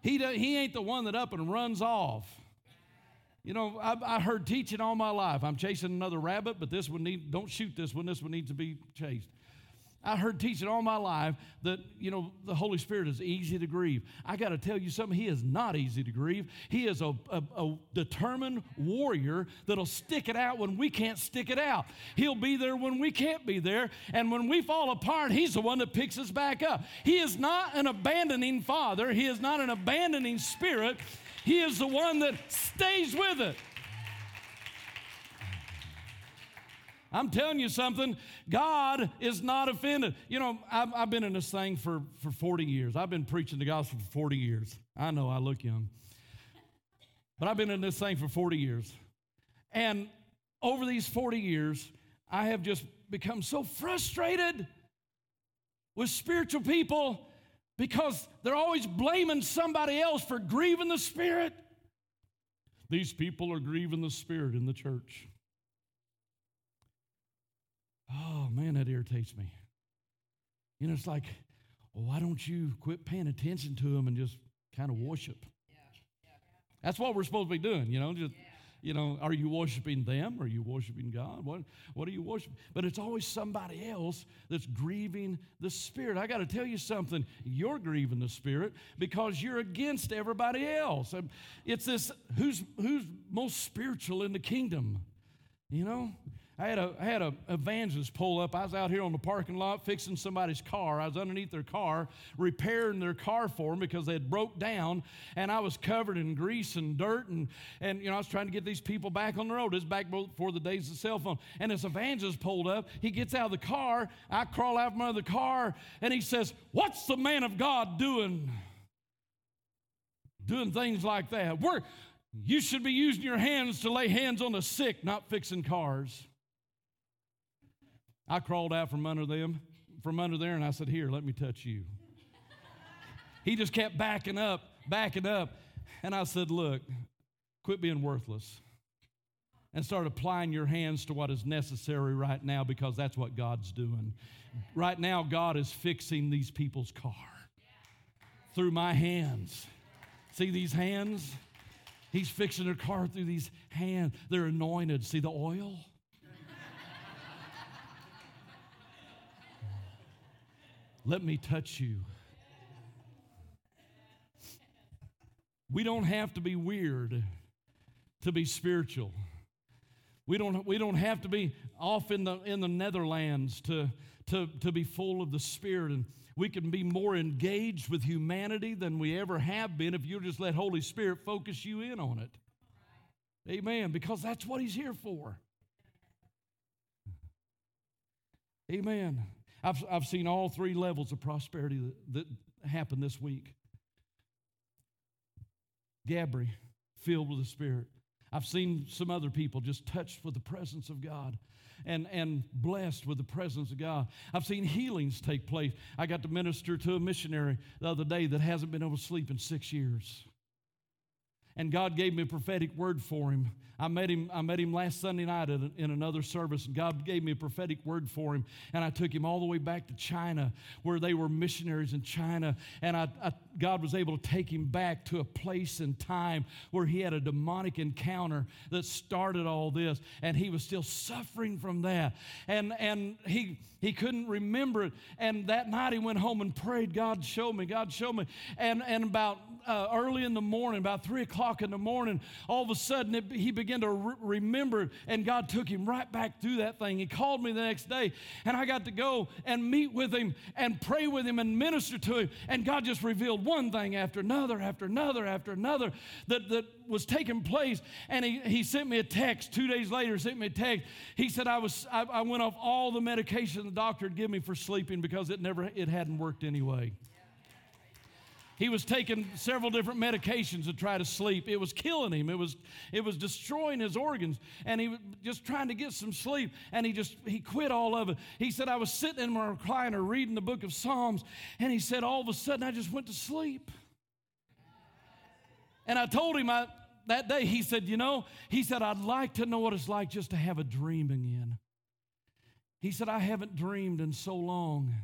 He, do, he ain't the one that up and runs off. You know, I, I heard teaching all my life. I'm chasing another rabbit, but this one need don't shoot this one. This one needs to be chased. I heard teaching all my life that, you know, the Holy Spirit is easy to grieve. I got to tell you something, He is not easy to grieve. He is a, a, a, determined warrior that'll stick it out when we can't stick it out. He'll be there when we can't be there. And when we fall apart, He's the one that picks us back up. He is not an abandoning Father, He is not an abandoning Spirit. He is the one that stays with it. I'm telling you something, God is not offended. You know, I've, I've, been in this thing for, for 40 years. I've been preaching the gospel for 40 years. I know I look young. But I've been in this thing for 40 years. And over these 40 years, I have just become so frustrated with spiritual people because they're always blaming somebody else for grieving the Spirit. These people are grieving the Spirit in the church. Oh, man, that irritates me. You know, it's like, well, why don't you quit paying attention to them and just kind of worship? Yeah. Yeah. That's what we're supposed to be doing, you know, just. Yeah. You know, are you worshiping them? Are you worshiping God? What, what are you worshiping? But it's always somebody else that's grieving the Spirit. I got to tell you something. You're grieving the Spirit because you're against everybody else. It's this who's, who's most spiritual in the kingdom? You know? I had a I had a evangelist pull up. I was out here on the parking lot fixing somebody's car. I was underneath their car, repairing their car for them because they had broke down, and I was covered in grease and dirt, and and you know I was trying to get these people back on the road. This back before the days of cell phone. And this evangelist pulled up. He gets out of the car. I crawl out from under the car, and he says, "What's the man of God doing?" Doing things like that. We're you should be using your hands to lay hands on the sick, not fixing cars. I crawled out from under them, from under there, and I said, Here, let me touch you. he just kept backing up, backing up. And I said, Look, quit being worthless and start applying your hands to what is necessary right now because that's what God's doing. Right now, God is fixing these people's car through my hands. See these hands? He's fixing her car through these hands. They're anointed. See the oil? Let me touch you. We don't have to be weird to be spiritual. We don't, we don't have to be off in the, in the Netherlands to, to, to be full of the Spirit. And we can be more engaged with humanity than we ever have been if you just let Holy Spirit focus you in on it. Amen. Because that's what He's here for. Amen. I've, I've seen all three levels of prosperity that, that happened this week. Gabri, filled with the Spirit. I've seen some other people just touched with the presence of God and, and blessed with the presence of God. I've seen healings take place. I got to minister to a missionary the other day that hasn't been able to sleep in six years. And God gave me a prophetic word for him. I met him, I met him last Sunday night in, in another service, and God gave me a prophetic word for him. And I took him all the way back to China, where they were missionaries in China. And I, I, God was able to take him back to a place and time where he had a demonic encounter that started all this, and he was still suffering from that. And, and he, he couldn't remember it. And that night he went home and prayed, God, show me, God, show me. And, and about uh, early in the morning, about three o'clock in the morning, all of a sudden it, he began to re- remember, and God took him right back through that thing. He called me the next day, and I got to go and meet with him and pray with him and minister to him. And God just revealed one thing after another, after another, after another that, that was taking place. And he, he sent me a text two days later, sent me a text. He said, I, was, I, I went off all the medication the doctor had given me for sleeping because it never it hadn't worked anyway. He was taking several different medications to try to sleep. It was killing him. It was, it was destroying his organs. And he was just trying to get some sleep. And he just, he quit all of it. He said, I was sitting in my recliner reading the book of Psalms. And he said, all of a sudden, I just went to sleep. And I told him I, that day, he said, you know, he said, I'd like to know what it's like just to have a dream again. He said, I haven't dreamed in so long.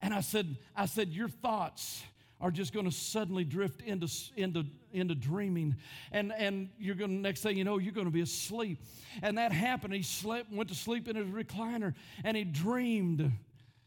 And I said, I said, your thoughts are just going to suddenly drift into, into, into dreaming. And, and you're going to, next thing you know, you're going to be asleep. And that happened. He slept, went to sleep in his recliner, and he dreamed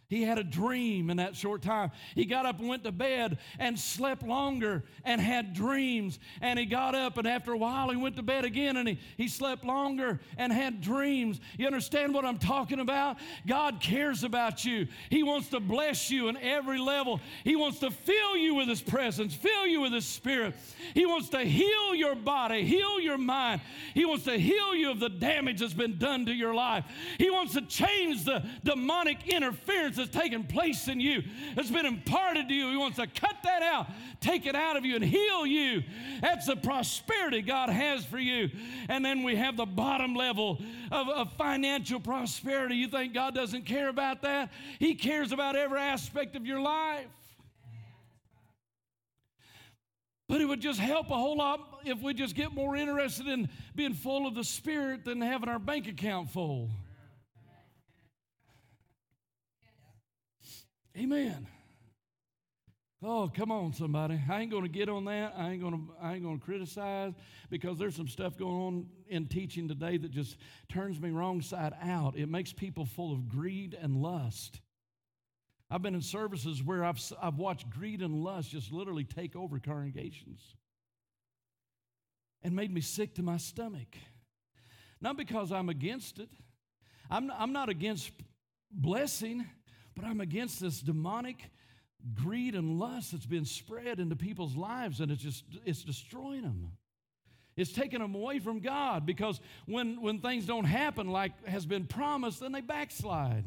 he had a dream in that short time. He got up and went to bed and slept longer and had dreams. And he got up, and after a while, he went to bed again and he, he slept longer and had dreams. You understand what I'm talking about? God cares about you. He wants to bless you in every level. He wants to fill you with His presence, fill you with His Spirit. He wants to heal your body, heal your mind. He wants to heal you of the damage that's been done to your life. He wants to change the demonic interference that's taken place in you, that's been imparted to you. He wants to cut that out, take it out of you, and heal you. That's the prosperity God has for you. And then we have the bottom level of, of financial prosperity. You think God doesn't care about that? He cares about every aspect of your life. But it would just help a whole lot if we just get more interested in being full of the Spirit than having our bank account full. Amen. Oh, come on, somebody. I ain't to get on that. I ain't to I ain't to criticize because there's some stuff going on in teaching today that just turns me wrong side out. It makes people full of greed and lust. I've been in services where I've, I've watched greed and lust just literally take over congregations and made me sick to my stomach. Not because I'm against it, I'm, I'm not against blessing. But I'm against this demonic greed and lust that's been spread into people's lives, and it's just it's destroying them. It's taking them away from God because when, when things don't happen like has been promised, then they backslide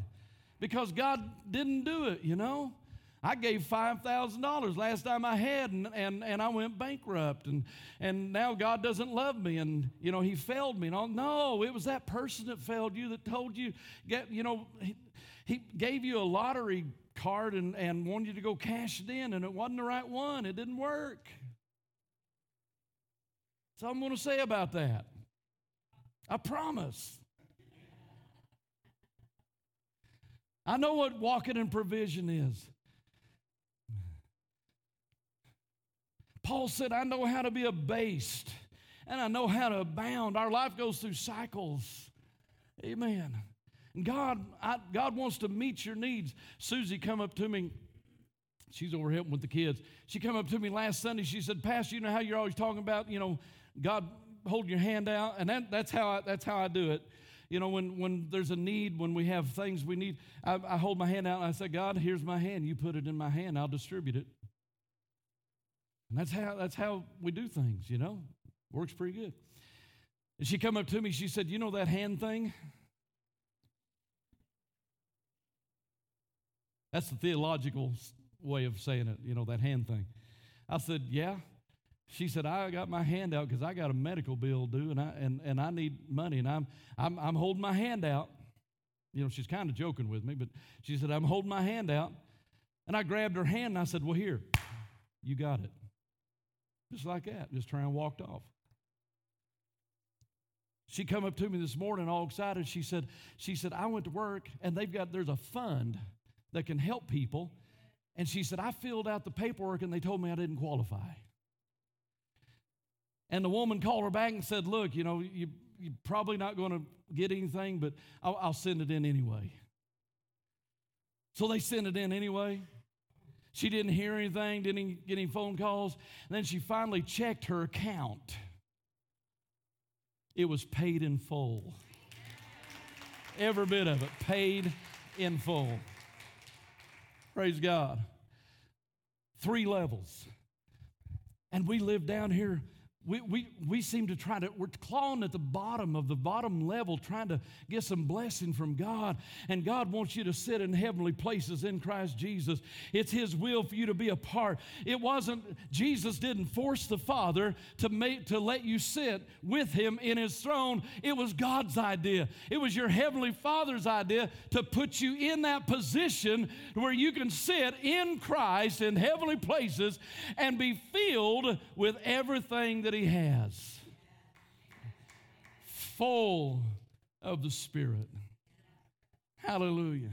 because God didn't do it, you know? I gave $5,000 last time I had, and, and, and I went bankrupt, and, and now God doesn't love me, and, you know, He failed me. And all. No, it was that person that failed you that told you, get, you know, he, gave you a lottery card and, and wanted you to go cash it in, and it wasn't the right one. It didn't work. So I'm going to say about that. I promise. I know what walking in provision is. Paul said, I know how to be abased and I know how to abound. Our life goes through cycles. Amen. And God, I, God wants to meet your needs. Susie come up to me. She's over helping with the kids. She come up to me last Sunday. She said, Pastor, you know how you're always talking about, you know, God hold your hand out, and that, that's how I, that's how I do it. You know, when when there's a need, when we have things we need, I, I hold my hand out and I say, God, here's my hand. You put it in my hand. I'll distribute it. And that's how that's how we do things. You know, works pretty good. And she come up to me. She said, "You know that hand thing? That's the theological way of saying it, you know, that hand thing. I said, Yeah. She said, I got my hand out because I got a medical bill due and I, and, and I need money and I'm, I'm, I'm holding my hand out. You know, she's kind of joking with me, but she said, I'm holding my hand out. And I grabbed her hand and I said, Well, here, you got it. Just like that, just trying walked off. She come up to me this morning all excited. She said, she said, I went to work and they've got, there's a fund that can help people. And she said, I filled out the paperwork and they told me I didn't qualify. And the woman called her back and said, Look, you know, you, you're probably not going to get anything, but I'll, I'll send it in anyway. So they sent it in anyway. She didn't hear anything, didn't get any phone calls. And then she finally checked her account. It was paid in full. Every bit of it, paid in full. Praise God. Three levels. And we live down here we, we, we seem to try to, we're clawing at the bottom of the bottom level, trying to get some blessing from God. And God wants you to sit in heavenly places in Christ Jesus. It's His will for you to be a part. It wasn't, Jesus didn't force the Father to, make, to let you sit with Him in His throne. It was God's idea. It was your Heavenly Father's idea to put you in that position where you can sit in Christ in heavenly places and be filled with everything that that He has, full of the Spirit. Hallelujah.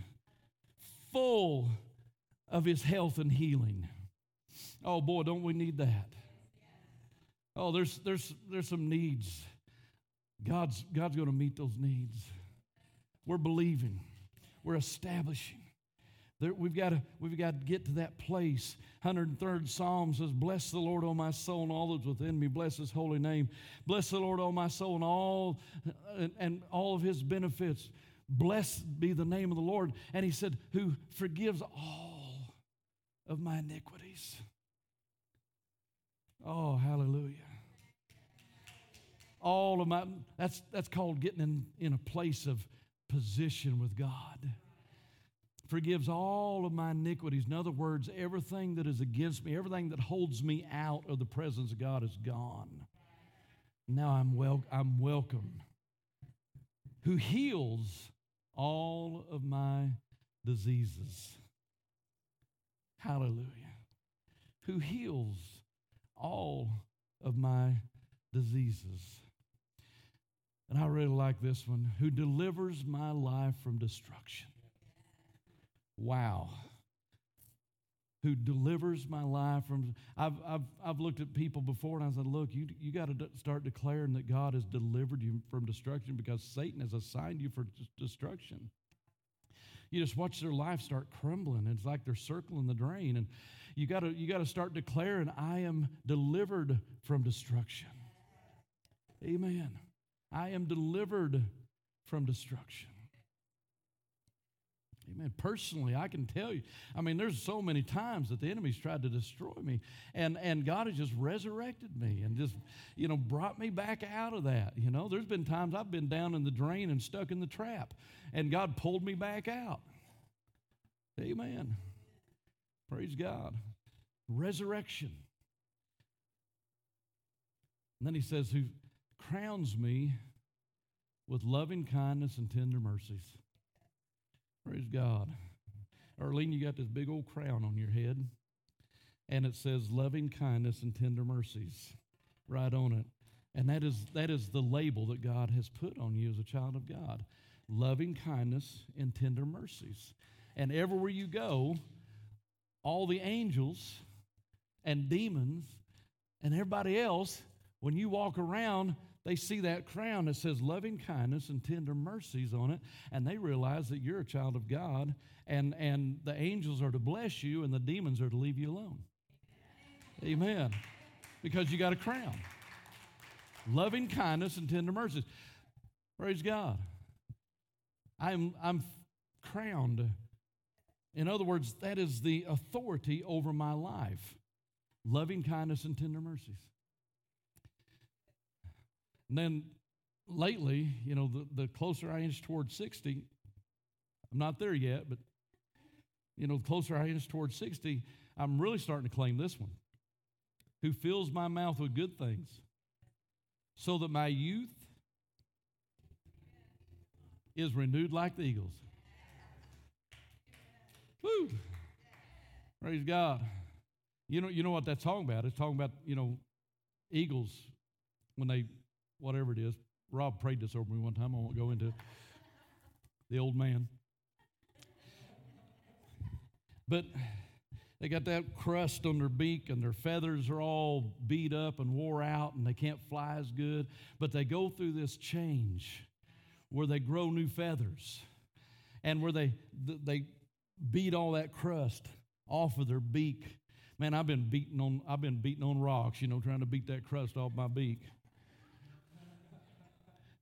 Full of His health and healing. Oh boy, don't we need that? Oh, there's, there's, there's some needs. God's, God's going to meet those needs. We're believing, we're establishing. There, we've, got to, we've got to get to that place. 103rd Psalm says, Bless the Lord, O my soul, and all that's within me. Bless his holy name. Bless the Lord, O my soul, and all, and, and all of his benefits. Blessed be the name of the Lord. And he said, Who forgives all of my iniquities. Oh, hallelujah. All of my, that's, that's called getting in, in a place of position with God forgives all of my iniquities. In other words, everything that is against me, everything that holds me out of the presence of God is gone. Now I'm, wel- I'm welcome. Who heals all of my diseases. Hallelujah. Who heals all of my diseases. And I really like this one. Who delivers my life from destruction. Wow. Who delivers my life from. I've, I've, I've looked at people before and I said, Look, you, you got to d- start declaring that God has delivered you from destruction because Satan has assigned you for d- destruction. You just watch their life start crumbling. It's like they're circling the drain. And you got to you got to start declaring, I am delivered from destruction. Amen. I am delivered from destruction. Amen. Personally, I can tell you. I mean, there's so many times that the enemy's tried to destroy me, and and God has just resurrected me and just, you know, brought me back out of that. You know, there's been times I've been down in the drain and stuck in the trap, and God pulled me back out. Amen. Praise God. Resurrection. And then he says, Who crowns me with loving kindness and tender mercies. Praise God. Arlene, you got this big old crown on your head, and it says loving kindness and tender mercies right on it. And that is, that is the label that God has put on you as a child of God loving kindness and tender mercies. And everywhere you go, all the angels and demons And everybody else, when you walk around, they see that crown that says loving kindness and tender mercies on it, and they realize that you're a child of God, and, and the angels are to bless you, and the demons are to leave you alone. Amen. Because you got a crown. Loving kindness and tender mercies. Praise God. I'm, I'm crowned. In other words, that is the authority over my life loving kindness and tender mercies. And then lately, you know, the, the closer I inch towards 60, I'm not there yet, but, you know, the closer I inch towards 60, I'm really starting to claim this one. Who fills my mouth with good things, so that my youth is renewed like the eagles. Woo! Praise God. You know, you know what that's talking about? It's talking about, you know, eagles when they, whatever it is. Rob prayed this over me one time. I won't go into. The old man. But they got that crust on their beak and their feathers are all beat up and wore out and they can't fly as good. But they go through this change where they grow new feathers and where they, they beat all that crust off of their beak. Man, I've been beating on I've been beating on rocks, you know, trying to beat that crust off my beak.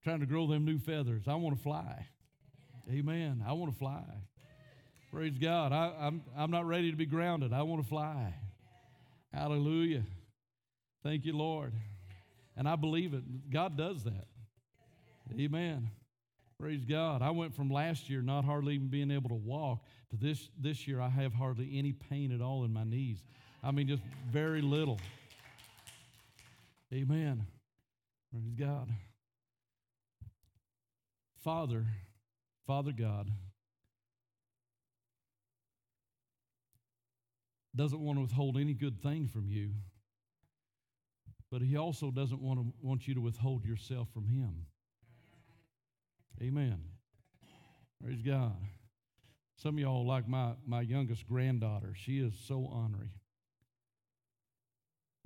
Trying to grow them new feathers. I want to fly. Amen. I want to fly. Praise God. I, I'm, I'm not ready to be grounded. I want to fly. Hallelujah. Thank you, Lord. And I believe it. God does that. Amen. Praise God. I went from last year not hardly even being able to walk to this, this year I have hardly any pain at all in my knees. I mean, just very little. Amen. Praise God. Father, Father God, doesn't want to withhold any good thing from you, but He also doesn't want, to, want you to withhold yourself from Him. Amen. Praise God. Some of y'all like my, my youngest granddaughter. She is so ornery.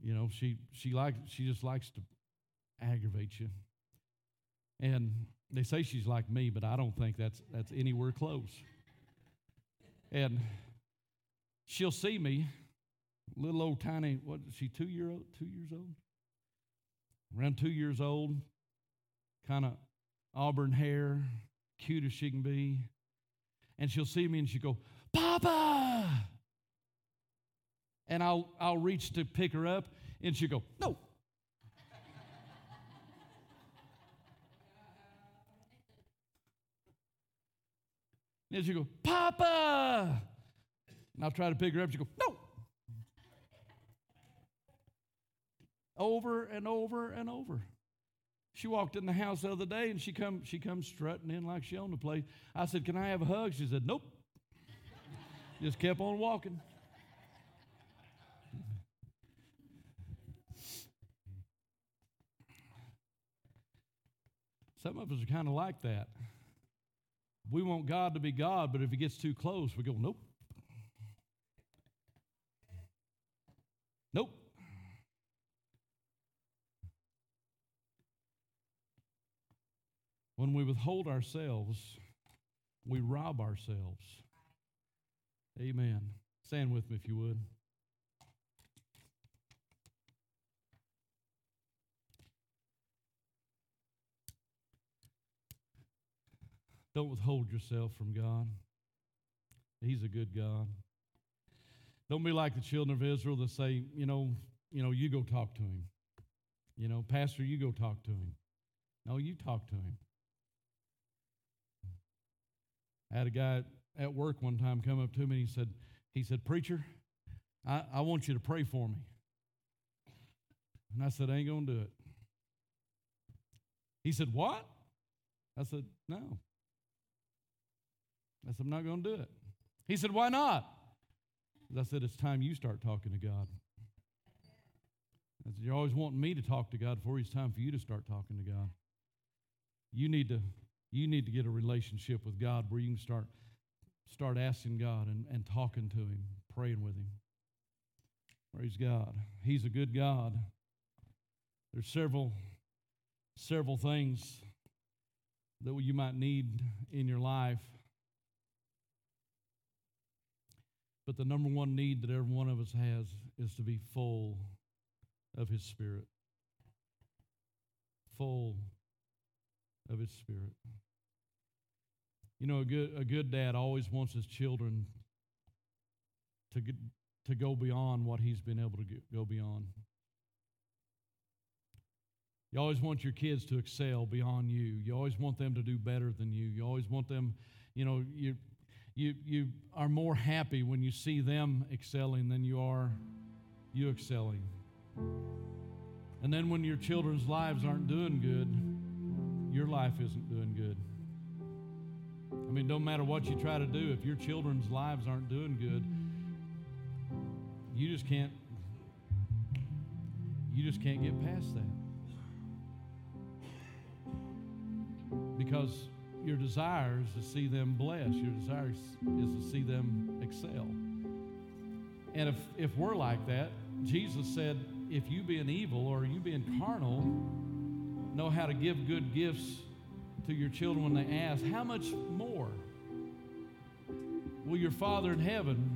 You know, she she likes she just likes to aggravate you. And they say she's like me, but I don't think that's that's anywhere close. And she'll see me, little old tiny, what is she, two year old, two years old? Around two years old, kind of auburn hair, cute as she can be. And she'll see me and she'll go, Papa! And I'll, I'll reach to pick her up and she'll go, No. And she'll go, Papa! And I'll try to pick her up. She'll go, No. Over and over and over. She walked in the house the other day and she come she comes strutting in like she owned the place. I said, "Can I have a hug?" She said, "Nope." Just kept on walking. Some of us are kind of like that. We want God to be God, but if He gets too close, we go, "Nope." Nope. When we withhold ourselves, we rob ourselves. Amen. Stand with me if you would. Don't withhold yourself from God. He's a good God. Don't be like the children of Israel that say, you know, you know, you go talk to him. You know, Pastor, you go talk to him. No, you talk to him. I had a guy at work one time come up to me and he said, he said, Preacher, I, I want you to pray for me. And I said, I ain't gonna do it. He said, What? I said, No. I said, I'm not gonna do it. He said, Why not? I said, It's time you start talking to God. I said, You're always wanting me to talk to God before it's time for you to start talking to God. You need to you need to get a relationship with God where you can start, start asking God and, and talking to Him, praying with Him. Praise God. He's a good God. There's several several things that you might need in your life. But the number one need that every one of us has is to be full of His Spirit. Full of His Spirit. You know, a good, a good dad always wants his children to, get, to go beyond what he's been able to get, go beyond. You always want your kids to excel beyond you. You always want them to do better than you. You always want them, you know, you, you, you are more happy when you see them excelling than you are you excelling. And then when your children's lives aren't doing good, your life isn't doing good. I mean, don't matter what you try to do, if your children's lives aren't doing good, you just can't you just can't get past that. because your desire is to see them blessed. Your desire is to see them excel. And if, if we're like that, Jesus said, if you being evil or you being carnal know how to give good gifts to your children when they ask, how much more will your Father in heaven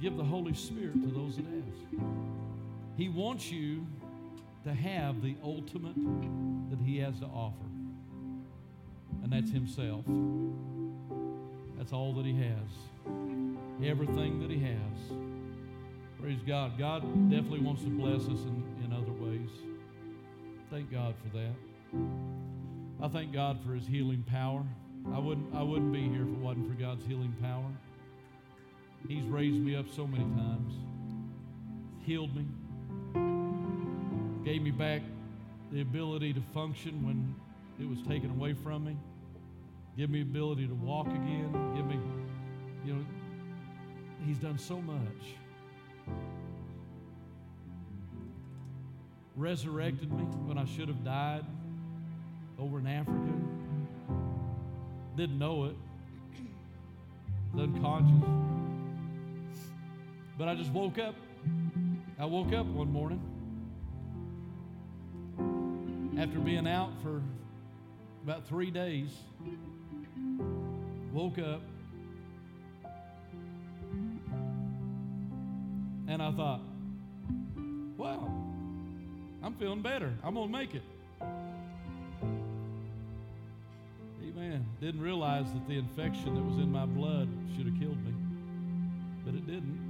give the Holy Spirit to those that ask? He wants you to have the ultimate that He has to offer and that's Himself. That's all that He has. Everything that He has. Praise God. God definitely wants to bless us in, in other ways. Thank God for that. I thank God for His healing power. I wouldn't, I wouldn't be here if it wasn't for God's healing power. He's raised me up so many times, healed me, gave me back the ability to function when it was taken away from me. Give me ability to walk again. Give me, you know, He's done so much. Resurrected me when I should have died over in Africa. Didn't know it. Unconscious. But I just woke up. I woke up one morning after being out for about three days, woke up, and I thought, wow, I'm feeling better. I'm going to make it. Amen. Didn't realize that the infection that was in my blood should have killed me, but it didn't.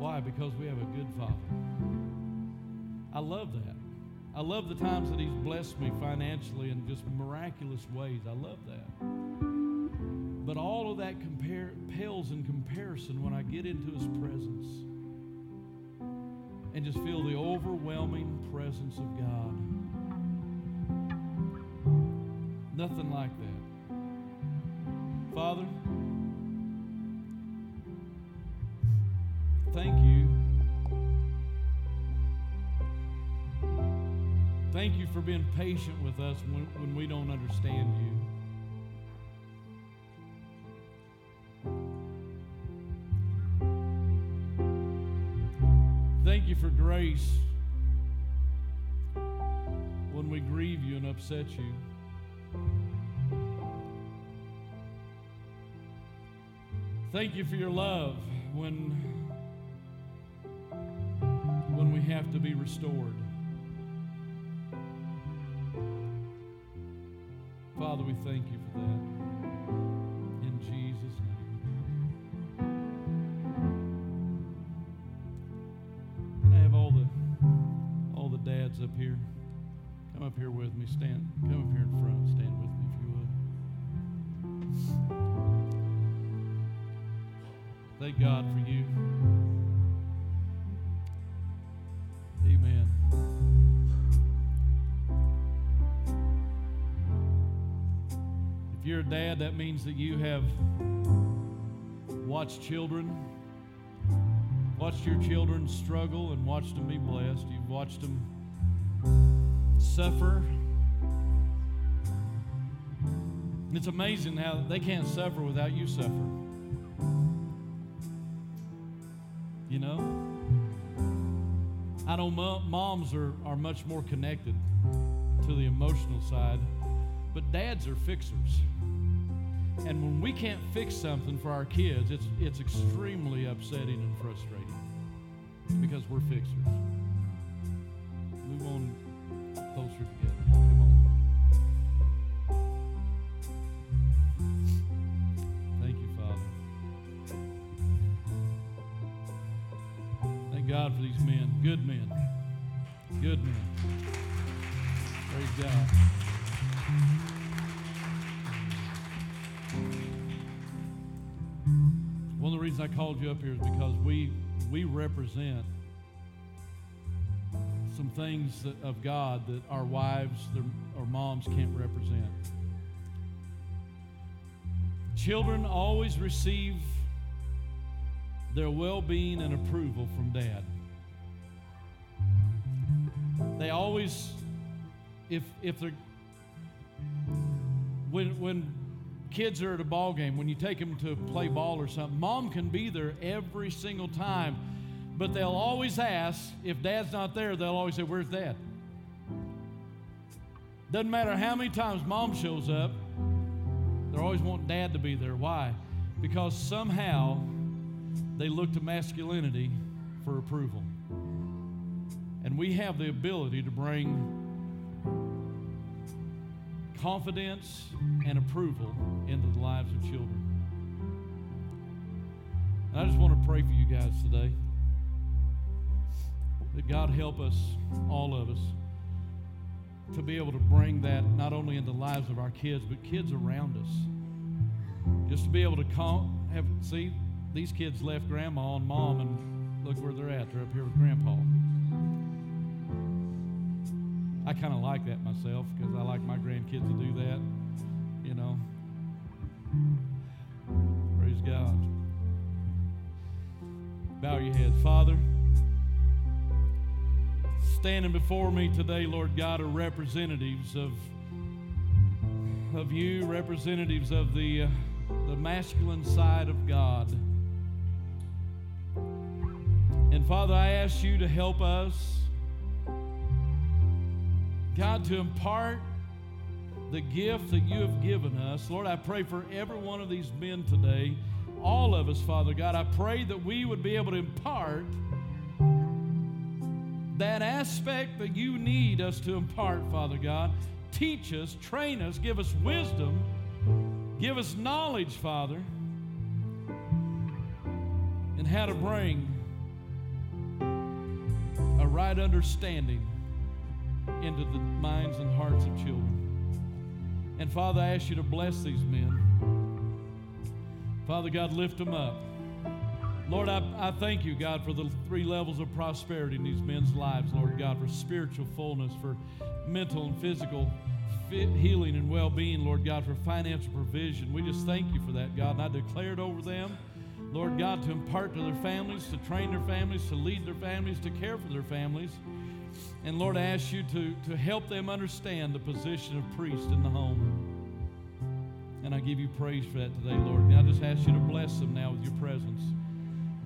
Why? Because we have a good Father. I love that. I love the times that He's blessed me financially in just miraculous ways. I love that. But all of that compare, pales in comparison when I get into His presence and just feel the overwhelming presence of God. Nothing like that. Father, thank you Thank you for being patient with us when, when we don't understand you. Thank you for grace when we grieve you and upset you. Thank you for your love when when we have to be restored. Father, we thank you for that. That means that you have watched children, watched your children struggle and watched them be blessed. You've watched them suffer. It's amazing how they can't suffer without you suffering. You know? I know moms are, are much more connected to the emotional side, but dads are fixers. And when we can't fix something for our kids, it's, it's extremely upsetting and frustrating because we're fixers. Called you up here is because we we represent some things that, of God that our wives their, or moms can't represent. Children always receive their well being and approval from dad. They always, if, if they're, when, when kids are at a ball game, when you take them to play ball or something, mom can be there every single time, but they'll always ask, if dad's not there, they'll always say, Where's dad? Doesn't matter how many times mom shows up, they're always wanting dad to be there. Why? Because somehow they look to masculinity for approval. And we have the ability to bring confidence and approval into the lives of children. And I just want to pray for you guys today. That God help us, all of us, to be able to bring that not only into the lives of our kids, but kids around us. Just to be able to call, have, see, these kids left grandma and mom, and look where they're at. They're up here with grandpa. I kind of like that myself because I like my grandkids to do that, you know. Praise God. Bow your heads. Father, standing before me today, Lord God, are representatives of, of you, representatives of the, uh, the masculine side of God. And Father, I ask you to help us God, to impart the gift that you have given us. Lord, I pray for every one of these men today, all of us, Father God. I pray that we would be able to impart that aspect that you need us to impart, Father God. Teach us, train us, give us wisdom, give us knowledge, Father, and how to bring a right understanding into the minds and hearts of children. And Father, I ask you to bless these men. Father God, lift them up. Lord, I, I thank you, God, for the three levels of prosperity in these men's lives, Lord God, for spiritual fullness, for mental and physical fit, healing and well being, Lord God, for financial provision. We just thank you for that, God. And I declare it over them, Lord God, to impart to their families, to train their families, to lead their families, to care for their families. And Lord, I ask you to, to help them understand the position of priest in the home. And I give you praise for that today, Lord. And I just ask you to bless them now with your presence.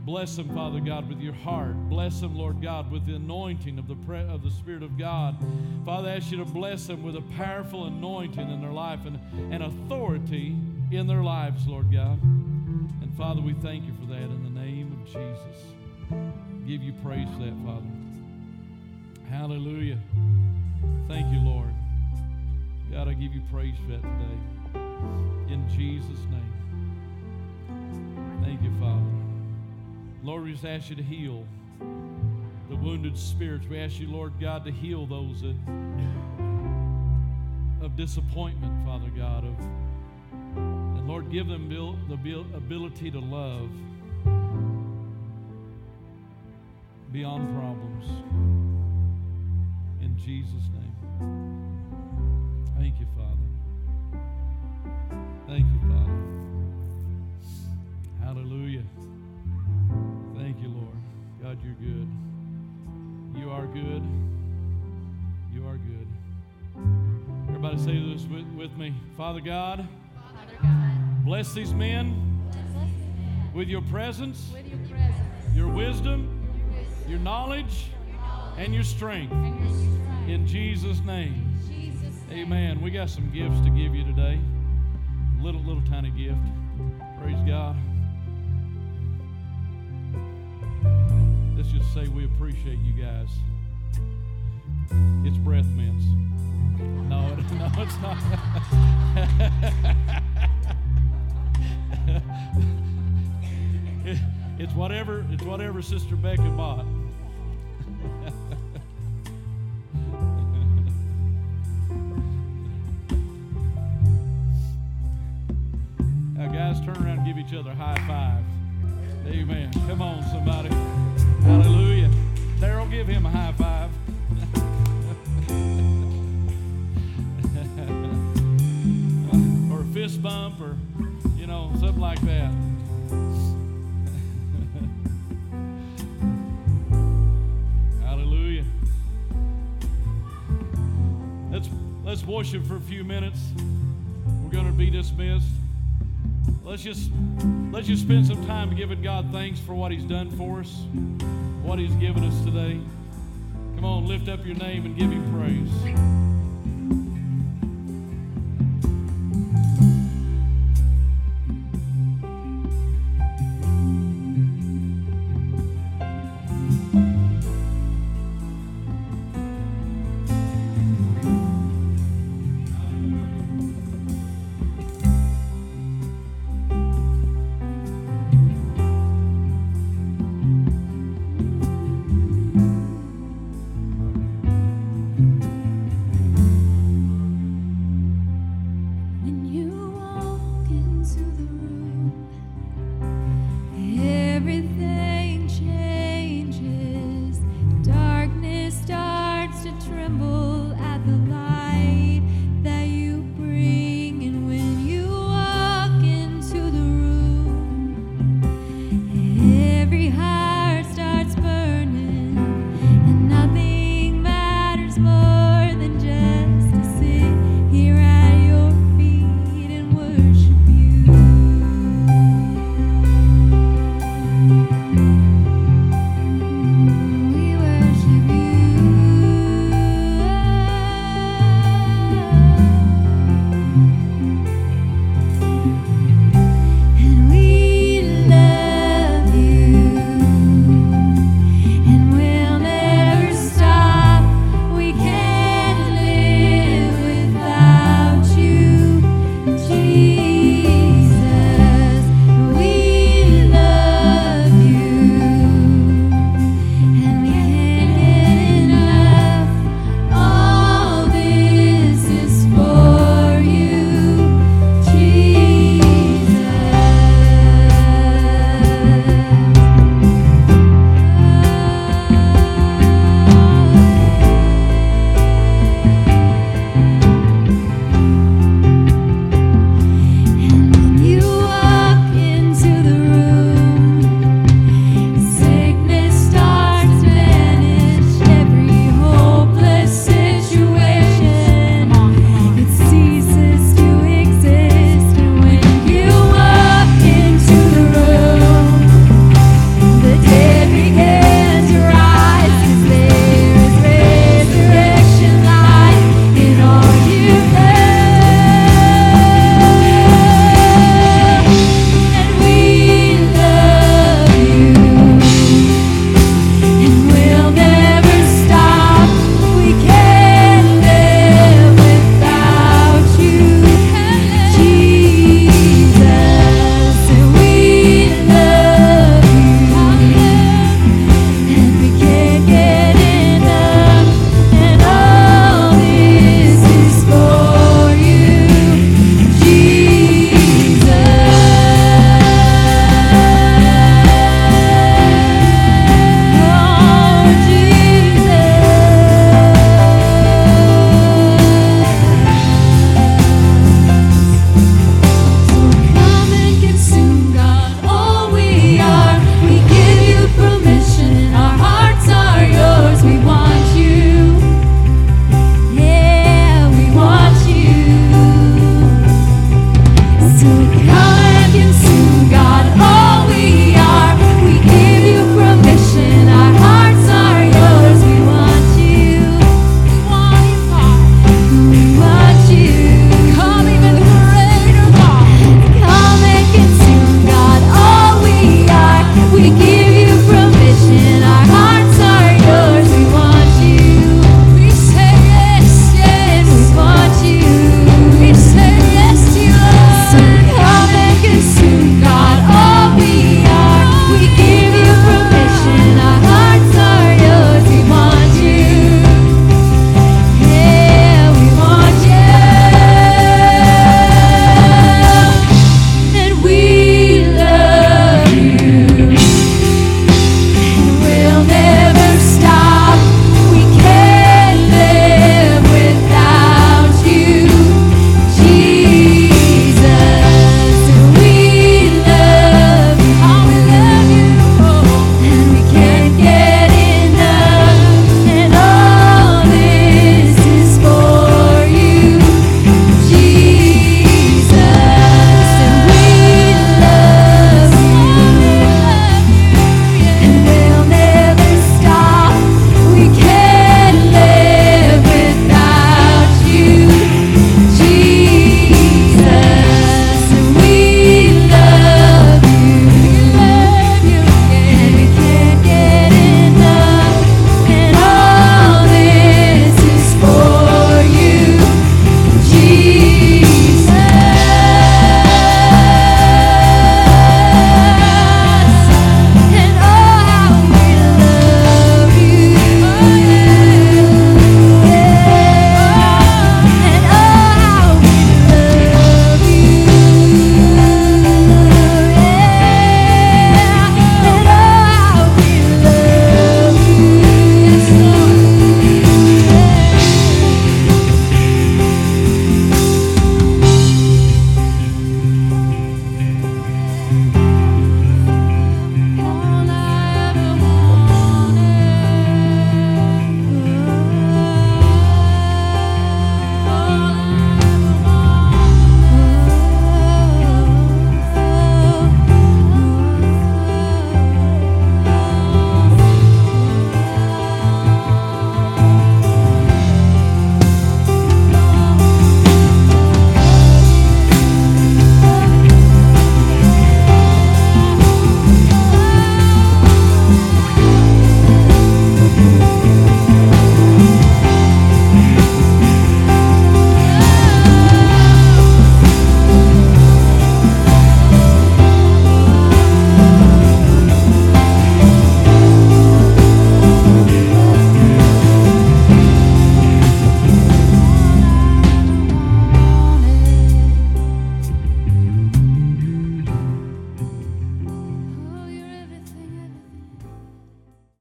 Bless them, Father God, with your heart. Bless them, Lord God, with the anointing of the, pre- of the Spirit of God. Father, I ask you to bless them with a powerful anointing in their life and, and authority in their lives, Lord God. And Father, we thank you for that in the name of Jesus. Give you praise for that, Father. Hallelujah. Thank you, Lord. God, I give you praise for that today. In Jesus' name. Thank you, Father. Lord, we just ask you to heal the wounded spirits. We ask you, Lord God, to heal those that, of disappointment, Father God, of and Lord, give them the ability to love beyond problems. Jesus' name. Thank you, Father. Thank you, Father. Hallelujah. Thank you, Lord. God, you're good. You are good. You are good. Everybody say this with, with me. Father God,
Father God,
bless these men,
bless these men
with your presence,
with your, presence,
your wisdom, your knowledge,
your knowledge
and your strength. In Jesus' name. Amen. We got some gifts to give you today. A little, little tiny gift. Praise God. Let's just say we appreciate you guys. It's breath mints. No, no, it's not. it's whatever. It's whatever Sister Becca bought. guys, turn around and give each other a high five. Amen. Come on, somebody. Hallelujah. Daryl, give him a high five. or a fist bump, or, you know, something like that. Hallelujah. Let's, let's worship for a few minutes. We're going to be dismissed. Let's just let's just spend some time giving God thanks for what He's done for us, what He's given us today. Come on, lift up your name and give Him praise.